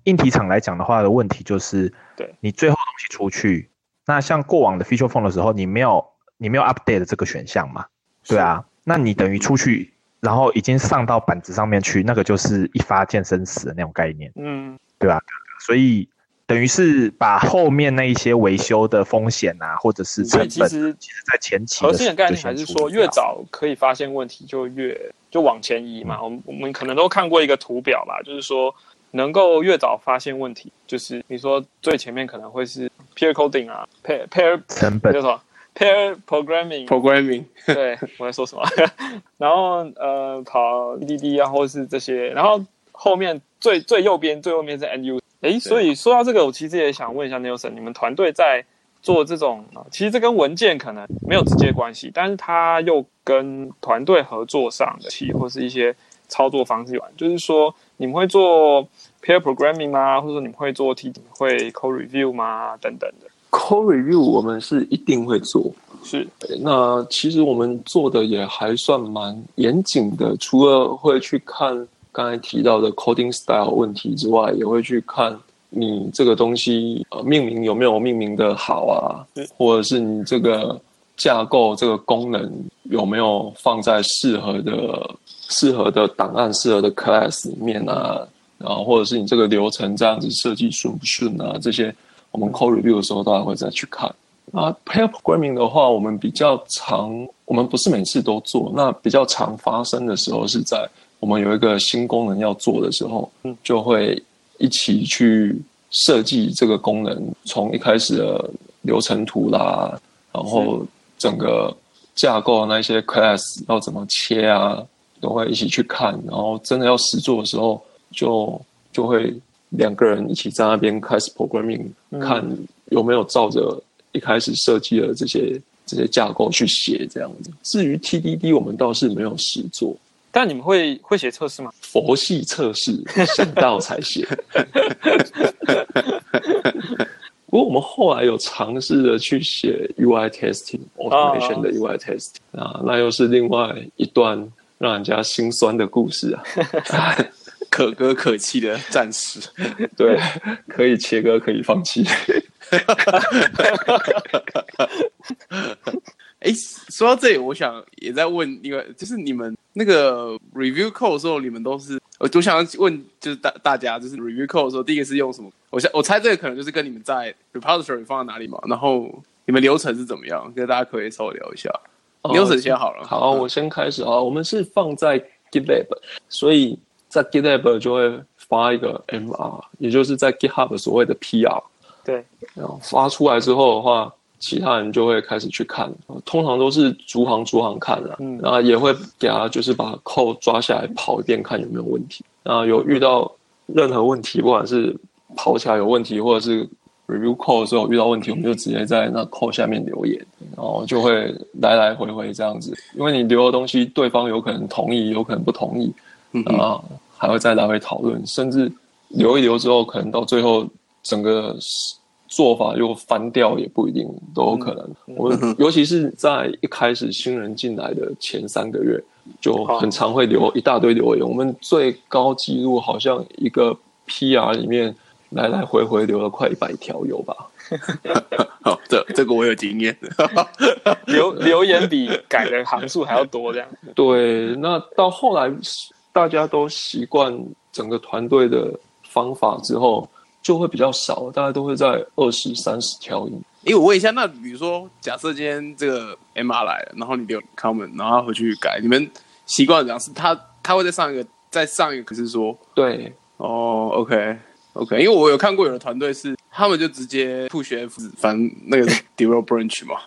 硬体厂来讲的话，的问题就是，对你最后东西出去，那像过往的 feature phone 的时候，你没有你没有 update 这个选项嘛？对啊，那你等于出去，然后已经上到板子上面去，那个就是一发健身死的那种概念。嗯，对吧？所以等于是把后面那一些维修的风险啊，或者是成本，其实其实在前期核心的概念还是说，越早可以发现问题，就越就往前移嘛。我们我们可能都看过一个图表吧，就是说能够越早发现问题，就是你说最前面可能会是 peer coding 啊，pair pair 成本叫什么 pair programming programming，对我在说什么？[laughs] 然后呃跑 DDD 啊，或者是这些，然后后面最最右边最后面是 NU。哎，所以说到这个，我其实也想问一下 Nelson，你们团队在做这种啊，其实这跟文件可能没有直接关系，但是它又跟团队合作上的其或是一些操作方式有关。就是说，你们会做 pair programming 吗？或者说你们会做 T 会 code review 吗？等等的 code review 我们是一定会做。是，那其实我们做的也还算蛮严谨的，除了会去看。刚才提到的 coding style 问题之外，也会去看你这个东西呃命名有没有命名的好啊，或者是你这个架构这个功能有没有放在适合的适合的档案、适合的 class 里面啊，然后或者是你这个流程这样子设计顺不顺啊，这些我们 code review 的时候，大家会再去看。啊，pair programming 的话，我们比较常，我们不是每次都做，那比较常发生的时候是在。我们有一个新功能要做的时候，就会一起去设计这个功能，从一开始的流程图啦，然后整个架构那些 class 要怎么切啊，都会一起去看。然后真的要实做的时候，就就会两个人一起在那边开始 programming，看有没有照着一开始设计的这些这些架构去写这样子。至于 TDD，我们倒是没有实做。但你们会会写测试吗？佛系测试，想到才写。[laughs] 不过我们后来有尝试着去写 UI testing，automation 的 UI testing 啊，那又是另外一段让人家心酸的故事啊，[laughs] 可歌可泣的战士。[laughs] 对，可以切割，可以放弃。[laughs] 哎，说到这里，我想也在问一个，就是你们那个 review code 的时候，你们都是，我我想要问，就是大大家，就是 review code 的时候，第一个是用什么？我想我猜这个可能就是跟你们在 repository 放在哪里嘛，然后你们流程是怎么样？跟大家可以稍微聊一下。流程先好了，好，我先开始啊。我们是放在 GitLab，所以在 GitLab 就会发一个 MR，也就是在 GitHub 所谓的 PR。对，然后发出来之后的话。其他人就会开始去看，通常都是逐行逐行看的，然后也会给他就是把扣抓下来跑一遍，看有没有问题。然后有遇到任何问题，不管是跑起来有问题，或者是 review code 的时候遇到问题，我们就直接在那扣下面留言，然后就会来来回回这样子。因为你留的东西，对方有可能同意，有可能不同意，啊，还会再来回讨论，甚至留一留之后，可能到最后整个。做法又翻掉也不一定都有可能。我们尤其是在一开始新人进来的前三个月，就很常会留一大堆留言。我们最高纪录好像一个 PR 里面来来回回留了快一百条有吧？[laughs] 好，这这个我有经验。留 [laughs] 留言比改的行数还要多，这样。对，那到后来大家都习惯整个团队的方法之后。就会比较少，大家都会在二十三十条音。哎，我问一下，那比如说，假设今天这个 MR 来了，然后你留 comment，然后回去改，你们习惯怎样？是他他会再上一个，再上一个，可是说对哦，OK OK，因为我有看过有的团队是他们就直接 push F，反正那个 [laughs] develop branch 嘛。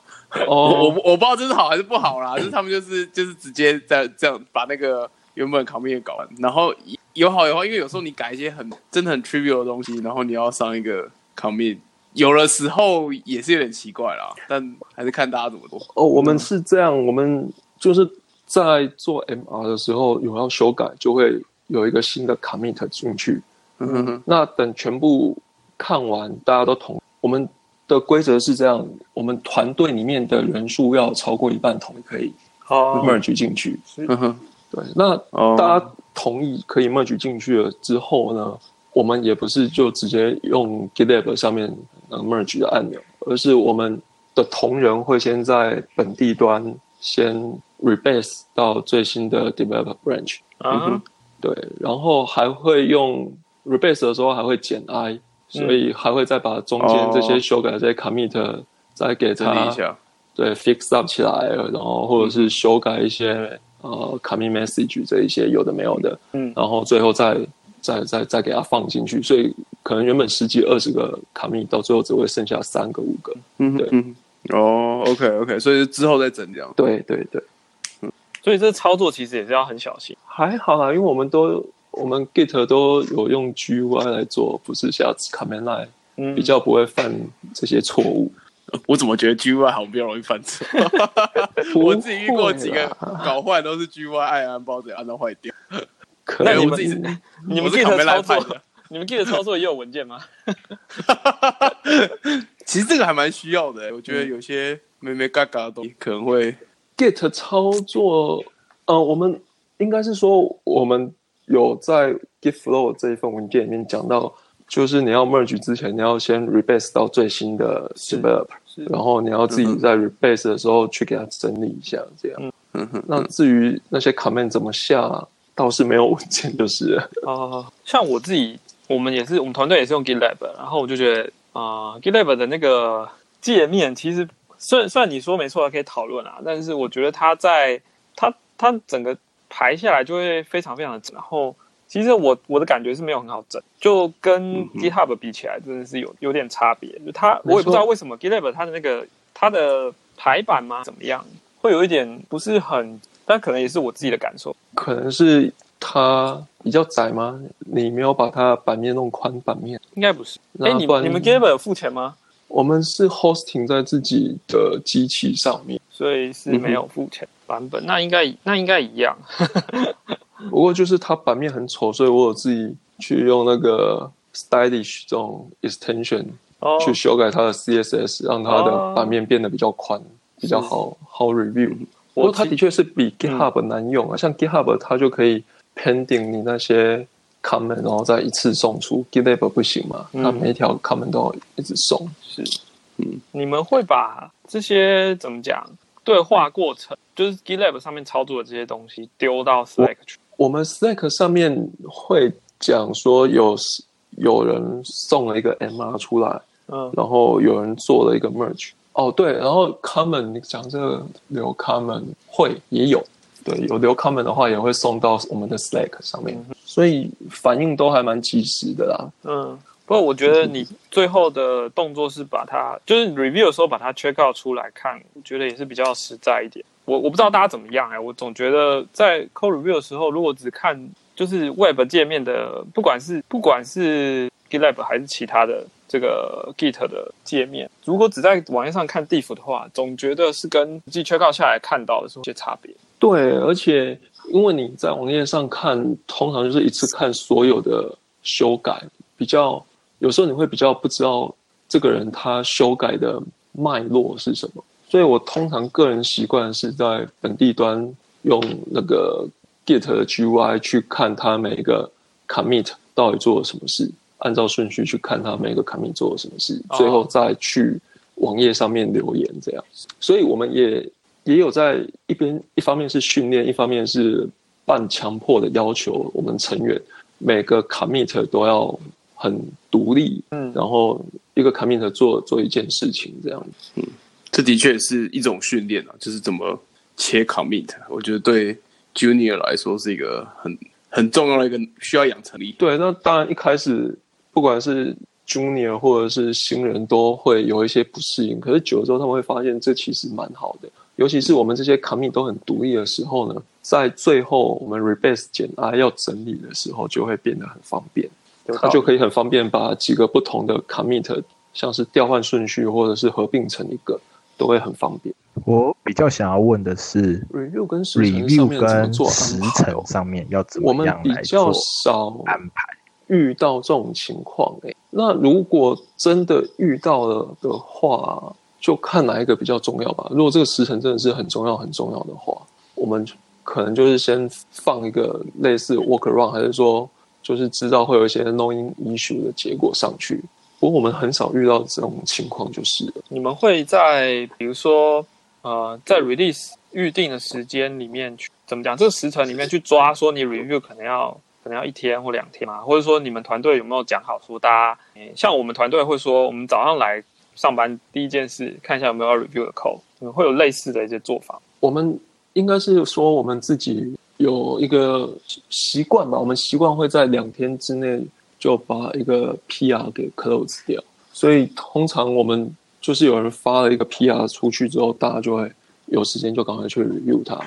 哦，我我不知道这是好还是不好啦，就是他们就是就是直接在这样把那个原本 commit 搞完，然后。有好有坏，因为有时候你改一些很真的很 trivial 的东西，然后你要上一个 commit，有的时候也是有点奇怪啦。但还是看大家怎么做。哦，我们是这样，我们就是在做 MR 的时候有要修改，就会有一个新的 commit 进去。嗯哼。那等全部看完，大家都同我们的规则是这样：我们团队里面的人数要超过一半同意可以 merge 进去。嗯哼。对，那大家。同意可以 merge 进去了之后呢，我们也不是就直接用 GitLab 上面 merge 的按钮，而是我们的同仁会先在本地端先 rebase 到最新的 develop branch，啊，对，然后还会用 rebase 的时候还会减 i，所以还会再把中间这些修改这些 commit 再给它一下，对 fix up 起来，然后或者是修改一些呃 commit message 这一些有的没有的，嗯，然后最后再再再再给它放进去，所以可能原本十几二十个 commit 到最后只会剩下三个五个，嗯，对，哦，OK OK，所以之后再整这样，对对对，嗯，所以这操作其实也是要很小心，还好啦，因为我们都。我们 Git 都有用 GUI 来做，不是下 Command Line，嗯比较不会犯这些错误。[laughs] 我怎么觉得 GUI 好像比较容易犯错？我自己遇过几个搞坏都是 GUI 按按包子按到坏掉。那你们你们 Git 操作，[laughs] 你们 Git 操作也有文件吗？[laughs] 其实这个还蛮需要的，我觉得有些没没嘎嘎的东西可能会 Git 操作。呃，我们应该是说我们。有在 Git Flow 这一份文件里面讲到，就是你要 merge 之前，你要先 rebase 到最新的 develop，然后你要自己在 rebase 的时候去给它整理一下，这样。嗯哼。那至于那些 comment 怎么下，倒是没有文件，就是。[laughs] 啊，像我自己，我们也是，我们团队也是用 GitLab，然后我就觉得啊，GitLab 的那个界面，其实虽然虽然你说没错，可以讨论啊，但是我觉得它在它它整个。排下来就会非常非常的整，然后其实我我的感觉是没有很好整，就跟 GitHub 比起来，真的是有有点差别。就它我也不知道为什么 GitHub 它的那个它的排版吗怎么样，会有一点不是很，但可能也是我自己的感受，可能是它比较窄吗？你没有把它版面弄宽版面？应该不是。哎，你你们 GitHub 有付钱吗？我们是 hosting 在自己的机器上面，所以是没有付钱。版本那应该那应该一样，不过就是它版面很丑，所以我有自己去用那个 stylish 这种 extension 去修改它的 CSS，让它的版面变得比较宽，比较好好 review。不过它的确是比 GitHub 难用啊，像 GitHub 它就可以 pending 你那些 comment，然后再一次送出 GitHub 不行嘛，它每一条 comment 都要一直送。是，嗯，你们会把这些怎么讲？对话过程就是 GitLab 上面操作的这些东西丢到 Slack 去。我们 Slack 上面会讲说有有人送了一个 MR 出来，嗯，然后有人做了一个 Merge。哦，对，然后 Common 你讲这个留 Common 会也有，对，有留 Common 的话也会送到我们的 Slack 上面，所以反应都还蛮及时的啦。嗯。不过我觉得你最后的动作是把它，就是 review 的时候把它 check out 出来看，我觉得也是比较实在一点。我我不知道大家怎么样哎，我总觉得在 code review 的时候，如果只看就是 web 界面的，不管是不管是 GitLab 还是其他的这个 Git 的界面，如果只在网页上看 diff 的话，总觉得是跟实际 check out 下来看到的是有些差别。对，而且因为你在网页上看，通常就是一次看所有的修改，比较。有时候你会比较不知道这个人他修改的脉络是什么，所以我通常个人习惯是在本地端用那个 Git 的 GUI 去看它每一个 commit 到底做了什么事，按照顺序去看它每个 commit 做了什么事，最后再去网页上面留言这样。所以我们也也有在一边一方面是训练，一方面是半强迫的要求我们成员每个 commit 都要。很独立，嗯，然后一个 commit 做做一件事情这样子，嗯，这的确是一种训练啊，就是怎么切 commit，我觉得对 junior 来说是一个很很重要的一个需要养成力。对，那当然一开始不管是 junior 或者是新人都会有一些不适应，可是久了之后他们会发现这其实蛮好的，尤其是我们这些 commit 都很独立的时候呢，在最后我们 rebase 简 I 要整理的时候就会变得很方便。它就可以很方便把几个不同的 commit，像是调换顺序或者是合并成一个，都会很方便。我比较想要问的是，review 跟时程上面怎么做时程上面要怎么样来做安排？遇到这种情况，哎，那如果真的遇到了的话，就看哪一个比较重要吧。如果这个时程真的是很重要、很重要的话，我们可能就是先放一个类似 workaround，还是说？就是知道会有一些 knowing issue 的结果上去，过我们很少遇到这种情况，就是你们会在比如说呃，在 release 预定的时间里面去怎么讲？这个时辰里面去抓，说你 review 可能要可能要一天或两天嘛，或者说你们团队有没有讲好说大家，像我们团队会说，我们早上来上班第一件事看一下有没有要 review 的 code，会有类似的一些做法。我们应该是说我们自己有一个习惯吧，我们习惯会在两天之内就把一个 PR 给 close 掉，所以通常我们就是有人发了一个 PR 出去之后，大家就会。有时间就赶快去 review 它。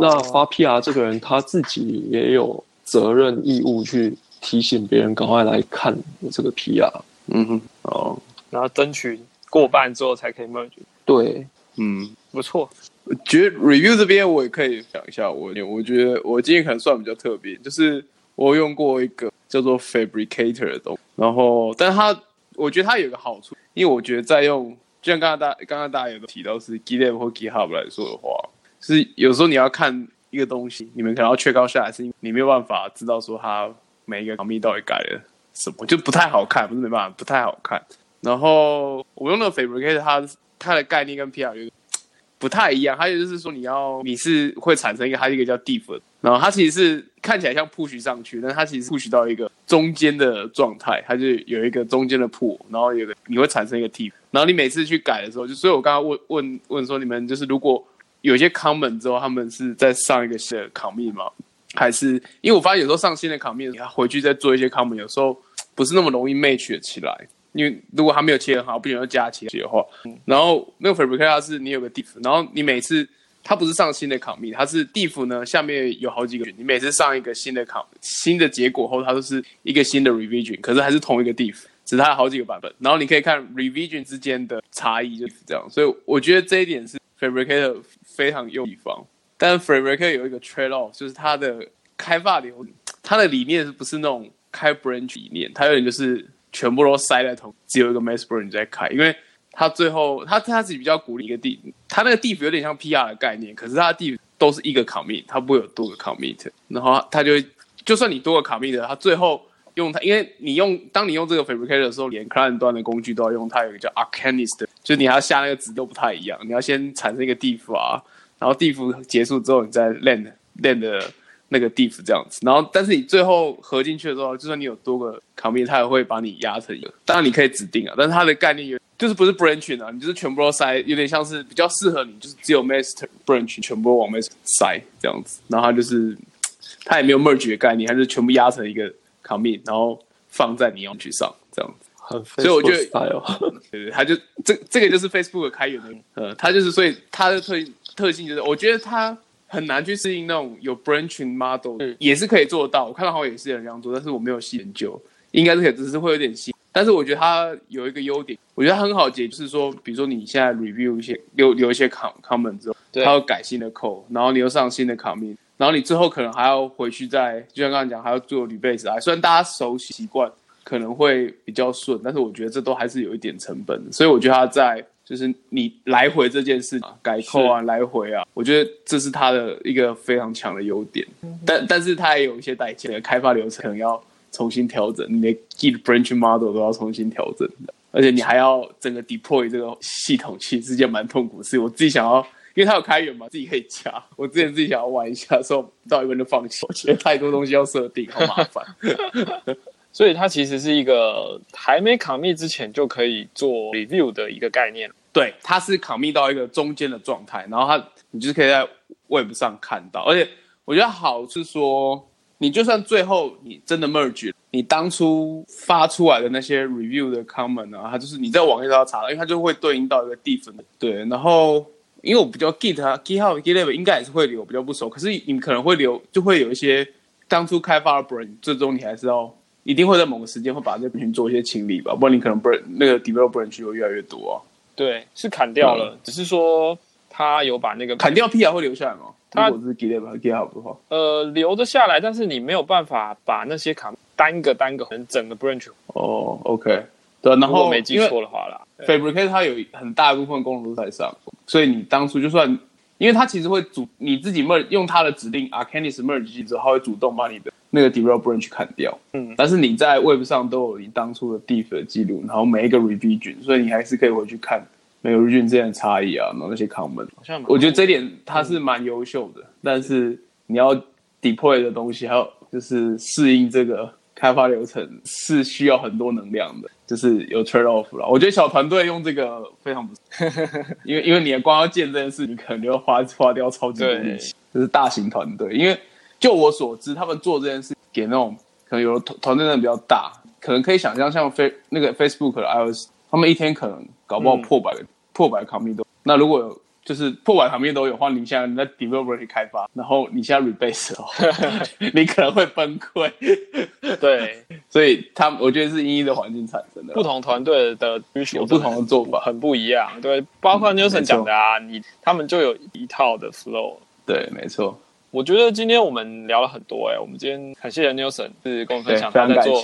那发 PR 这个人他自己也有责任义务去提醒别人赶快来看这个 PR。嗯哼，哦，然后争取过半之后才可以 merge。对，嗯，不错。我觉得 review 这边我也可以讲一下，我我觉得我今天可能算比较特别，就是我用过一个叫做 Fabricator 的东，然后，但是它我觉得它有个好处，因为我觉得在用。就像刚刚大刚刚大家有提到是 GitLab 或 GitHub 来说的话，是有时候你要看一个东西，你们可能要确高下来，是因为你没有办法知道说它每一个 commit 到底改了什么，就不太好看，不是没办法，不太好看。然后我用那个 Fabricator，它它的概念跟 PR 有不太一样，它也就是说你要你是会产生一个它一个叫 diff，然后它其实是看起来像 push 上去，但它其实 push 到一个中间的状态，它就有一个中间的 pull，然后有个你会产生一个 diff。然后你每次去改的时候，就所以我刚刚问问问说，你们就是如果有些 common 之后，他们是在上一个新的 commit 吗？还是因为我发现有时候上新的 commit，你回去再做一些 common，有时候不是那么容易 match 起来。因为如果他没有切很好，不想要加切的话，然后那个 fabricator 是你有个 diff，然后你每次它不是上新的 commit，它是 diff 呢下面有好几个，你每次上一个新的 com 新的结果后，它都是一个新的 revision，可是还是同一个 diff。只它有好几个版本，然后你可以看 revision 之间的差异就是这样，所以我觉得这一点是 Fabricator 非常有地方。但 Fabricator 有一个 trade off，就是它的开发流，它的理念是不是那种开 branch 理念？它有点就是全部都塞在同，只有一个 mass branch 在开，因为他最后他他自己比较鼓励一个地，他那个地府有点像 PR 的概念，可是他的地都是一个 commit，他不会有多个 commit，然后他就就算你多个 commit，他最后。用它，因为你用当你用这个 fabricator 的时候，连 client 端的工具都要用它，有一个叫 archanist 就你要下那个值都不太一样。你要先产生一个地府啊，然后地府结束之后，你再 land land 那个 diff 这样子。然后，但是你最后合进去的时候，就算你有多个 commit，它也会把你压成一个。当然你可以指定啊，但是它的概念有就是不是 branch 啊，你就是全部都塞，有点像是比较适合你，就是只有 master branch 全部往 master 塞这样子。然后它就是它也没有 merge 的概念，它是全部压成一个。commit，然后放在你用去上，这样子，所以我觉得，[laughs] 对对，它就这这个就是 Facebook 开源的，呃，它就是所以它的特特性就是，我觉得它很难去适应那种有 branching model，也是可以做到。我看到好像也是有人这样做，但是我没有细研究，应该是可以，只是会有点细。但是我觉得它有一个优点，我觉得它很好解，就是说，比如说你现在 review 一些留留一些 com comment 之后，它要改新的 code，然后你又上新的 commit。然后你最后可能还要回去再，就像刚才讲，还要做捋背子啊。虽然大家熟悉习惯可能会比较顺，但是我觉得这都还是有一点成本。所以我觉得它在就是你来回这件事啊，改扣啊，来回啊，我觉得这是他的一个非常强的优点。但但是他也有一些代价，开发流程可能要重新调整，你连 Git branch model 都要重新调整的，而且你还要整个 deploy 这个系统，其实是件蛮痛苦的事。我自己想要。因为它有开源嘛，自己可以加。我之前自己想要玩一下，说到一半就放弃，我觉得太多东西要设定，好麻烦。所以它其实是一个还没 commit 之前就可以做 review 的一个概念。对，它是 commit 到一个中间的状态，然后它你就是可以在 web 上看到。而且我觉得好是说，你就算最后你真的 merge，你当初发出来的那些 review 的 comment 啊，它就是你在网页上要查到，因为它就会对应到一个地方的。对，然后。因为我比较 Git 啊，GitHub、GitLab 应该也是会留，比较不熟。可是你可能会留，就会有一些当初开发的 branch，最终你还是要一定会在某个时间会把这群做一些清理吧，不然你可能 branch 那个 develop branch 会越来越多啊。对，是砍掉了，只是说他有把那个砍掉 P R 会留下来吗？如果是和 GitHub 的话，呃，留得下来，但是你没有办法把那些卡单个单个成整个 branch。哦，OK。对，然后没记错的话啦，Fabricator 它有很大一部分功能都在上，所以你当初就算，因为它其实会主你自己 merge 用它的指令 Arcanist merge 之后，它会主动把你的那个 develop branch 砍掉。嗯，但是你在 Web 上都有你当初的 diff 的记录，然后每一个 revision，所以你还是可以回去看每个 revision 之间的差异啊，然后那些 comment。好像我觉得这点它是蛮优秀的，但是你要 deploy 的东西还有就是适应这个开发流程是需要很多能量的，就是有 trade off 了。我觉得小团队用这个非常不错，[laughs] 因为因为你光要建这件事，你可能就要花花掉超级多力气。就是大型团队，因为就我所知，他们做这件事给那种可能有团团队的比较大，可能可以想象像 Face 那个 Facebook 的 iOS，他们一天可能搞不好破百个破百 commit 都。那如果有就是破百旁边都有话，你现在你在 developer 开发，然后你现在 rebase 哦，[laughs] 你可能会崩溃。对，[laughs] 所以他我觉得是因应的环境产生的。不同团队的需求有不同的做法，很不一样。对，包括 Newson 讲的啊，你他们就有一套的 flow。对，没错。我觉得今天我们聊了很多哎，我们今天很谢谢 Nelson 是跟我们分享他在做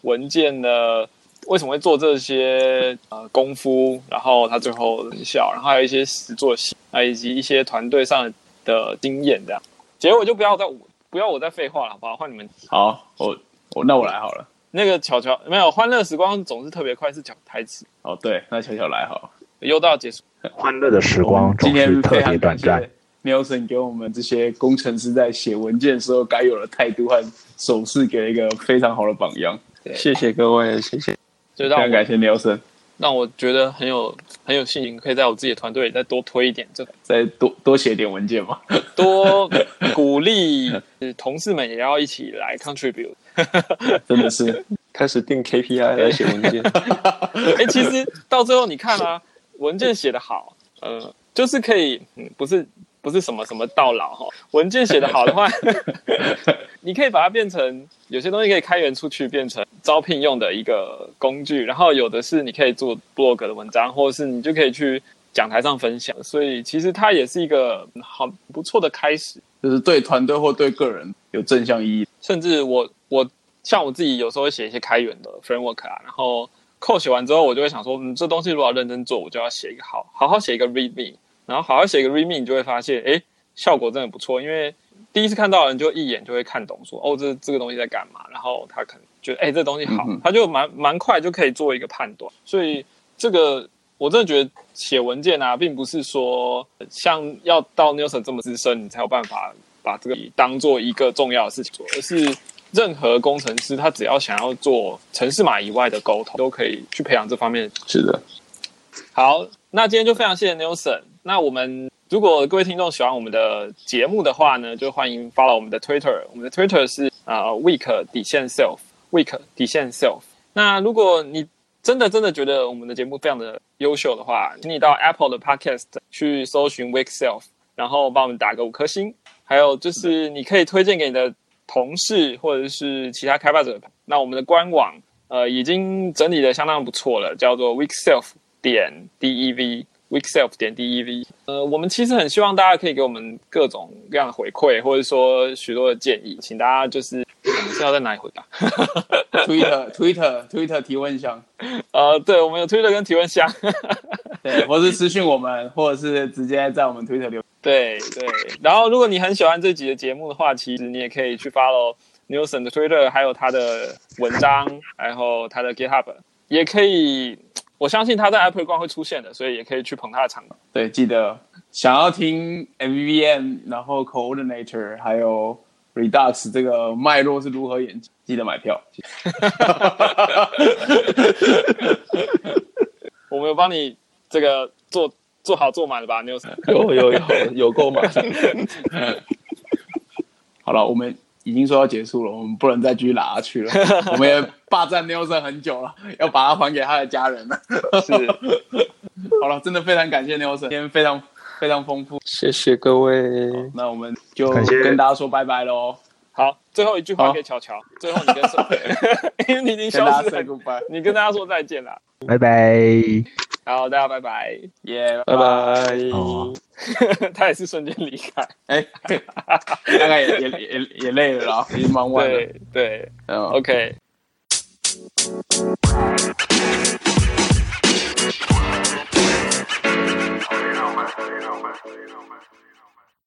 文件的。为什么会做这些呃功夫？然后他最后成效，然后还有一些实作性，啊，以及一些团队上的经验这样。结尾就不要再不要我再废话了，好不好？换你们。好，我我那我来好了。那个巧巧没有欢乐时光总是特别快，是讲台词。哦，对，那巧巧来好了。又到结束，欢乐的时光总是特别短暂。Nelson 给我们这些工程师在写文件时候该有的态度和手势，给了一个非常好的榜样。谢谢各位，谢谢。就让感谢 Nelson，让我觉得很有很有信心，可以在我自己的团队里再多推一点，这再多多写点文件嘛，[laughs] 多鼓励同事们也要一起来 contribute，[laughs] 真的是开始定 KPI 来写文件。[laughs] 哎，其实到最后你看啊，文件写得好，呃，就是可以，嗯，不是。不是什么什么到老哈，文件写的好的话，[laughs] 你可以把它变成有些东西可以开源出去，变成招聘用的一个工具。然后有的是你可以做 blog 的文章，或者是你就可以去讲台上分享。所以其实它也是一个很不错的开始，就是对团队或对个人有正向意义。甚至我我像我自己有时候会写一些开源的 framework 啊，然后 code 写完之后，我就会想说，嗯，这东西如果要认真做，我就要写一个好好好写一个 readme。然后好好写一个 readme，你就会发现，哎，效果真的不错。因为第一次看到的人就一眼就会看懂，说，哦，这这个东西在干嘛。然后他可能觉得，哎，这东西好，他就蛮蛮快就可以做一个判断。所以这个我真的觉得写文件啊，并不是说像要到 Nelson 这么资深，你才有办法把这个当做一个重要的事情做，而是任何工程师他只要想要做城市码以外的沟通，都可以去培养这方面。是的。好，那今天就非常谢谢 Nelson。那我们如果各位听众喜欢我们的节目的话呢，就欢迎 follow 我们的 Twitter，我们的 Twitter 是啊 week 底线 self，week 底线 self。那如果你真的真的觉得我们的节目非常的优秀的话，请你到 Apple 的 Podcast 去搜寻 week self，然后帮我们打个五颗星。还有就是你可以推荐给你的同事或者是其他开发者。那我们的官网呃已经整理的相当不错了，叫做 week self 点 dev。Weekself 点 dev，呃，我们其实很希望大家可以给我们各种各样的回馈，或者说许多的建议，请大家就是我们是要在哪里回答？Twitter Twitter Twitter 提问箱，呃，对，我们有 Twitter 跟提问箱，[laughs] 对，或是私信我们，或者是直接在我们 Twitter 留。对对，然后如果你很喜欢这集的节目的话，其实你也可以去 follow Nelson 的 Twitter，还有他的文章，然后他的 GitHub，也可以。我相信他在 Apple 光会出现的，所以也可以去捧他的场。对，记得想要听 MVVM，然后 Coordinator，还有 Redux 这个脉络是如何演进，记得买票。[laughs] 我们有帮你这个做做好做满了吧？你有有有有有够满。[laughs] 好了，我们。已经说要结束了，我们不能再继续拉下去了。[laughs] 我们也霸占 Nelson 很久了，要把它还给他的家人了。是，[laughs] 好了，真的非常感谢 Nelson，今天非常非常丰富，谢谢各位。那我们就跟大家说拜拜喽。最后一句话可以悄，最后你跟说，[laughs] 因为你已经消失，你跟大家说再见了，拜拜，好，大家拜拜，也拜拜，[laughs] 他也是瞬间离开，哎，大概也也也也累了啦，已经忙完了，对对，OK。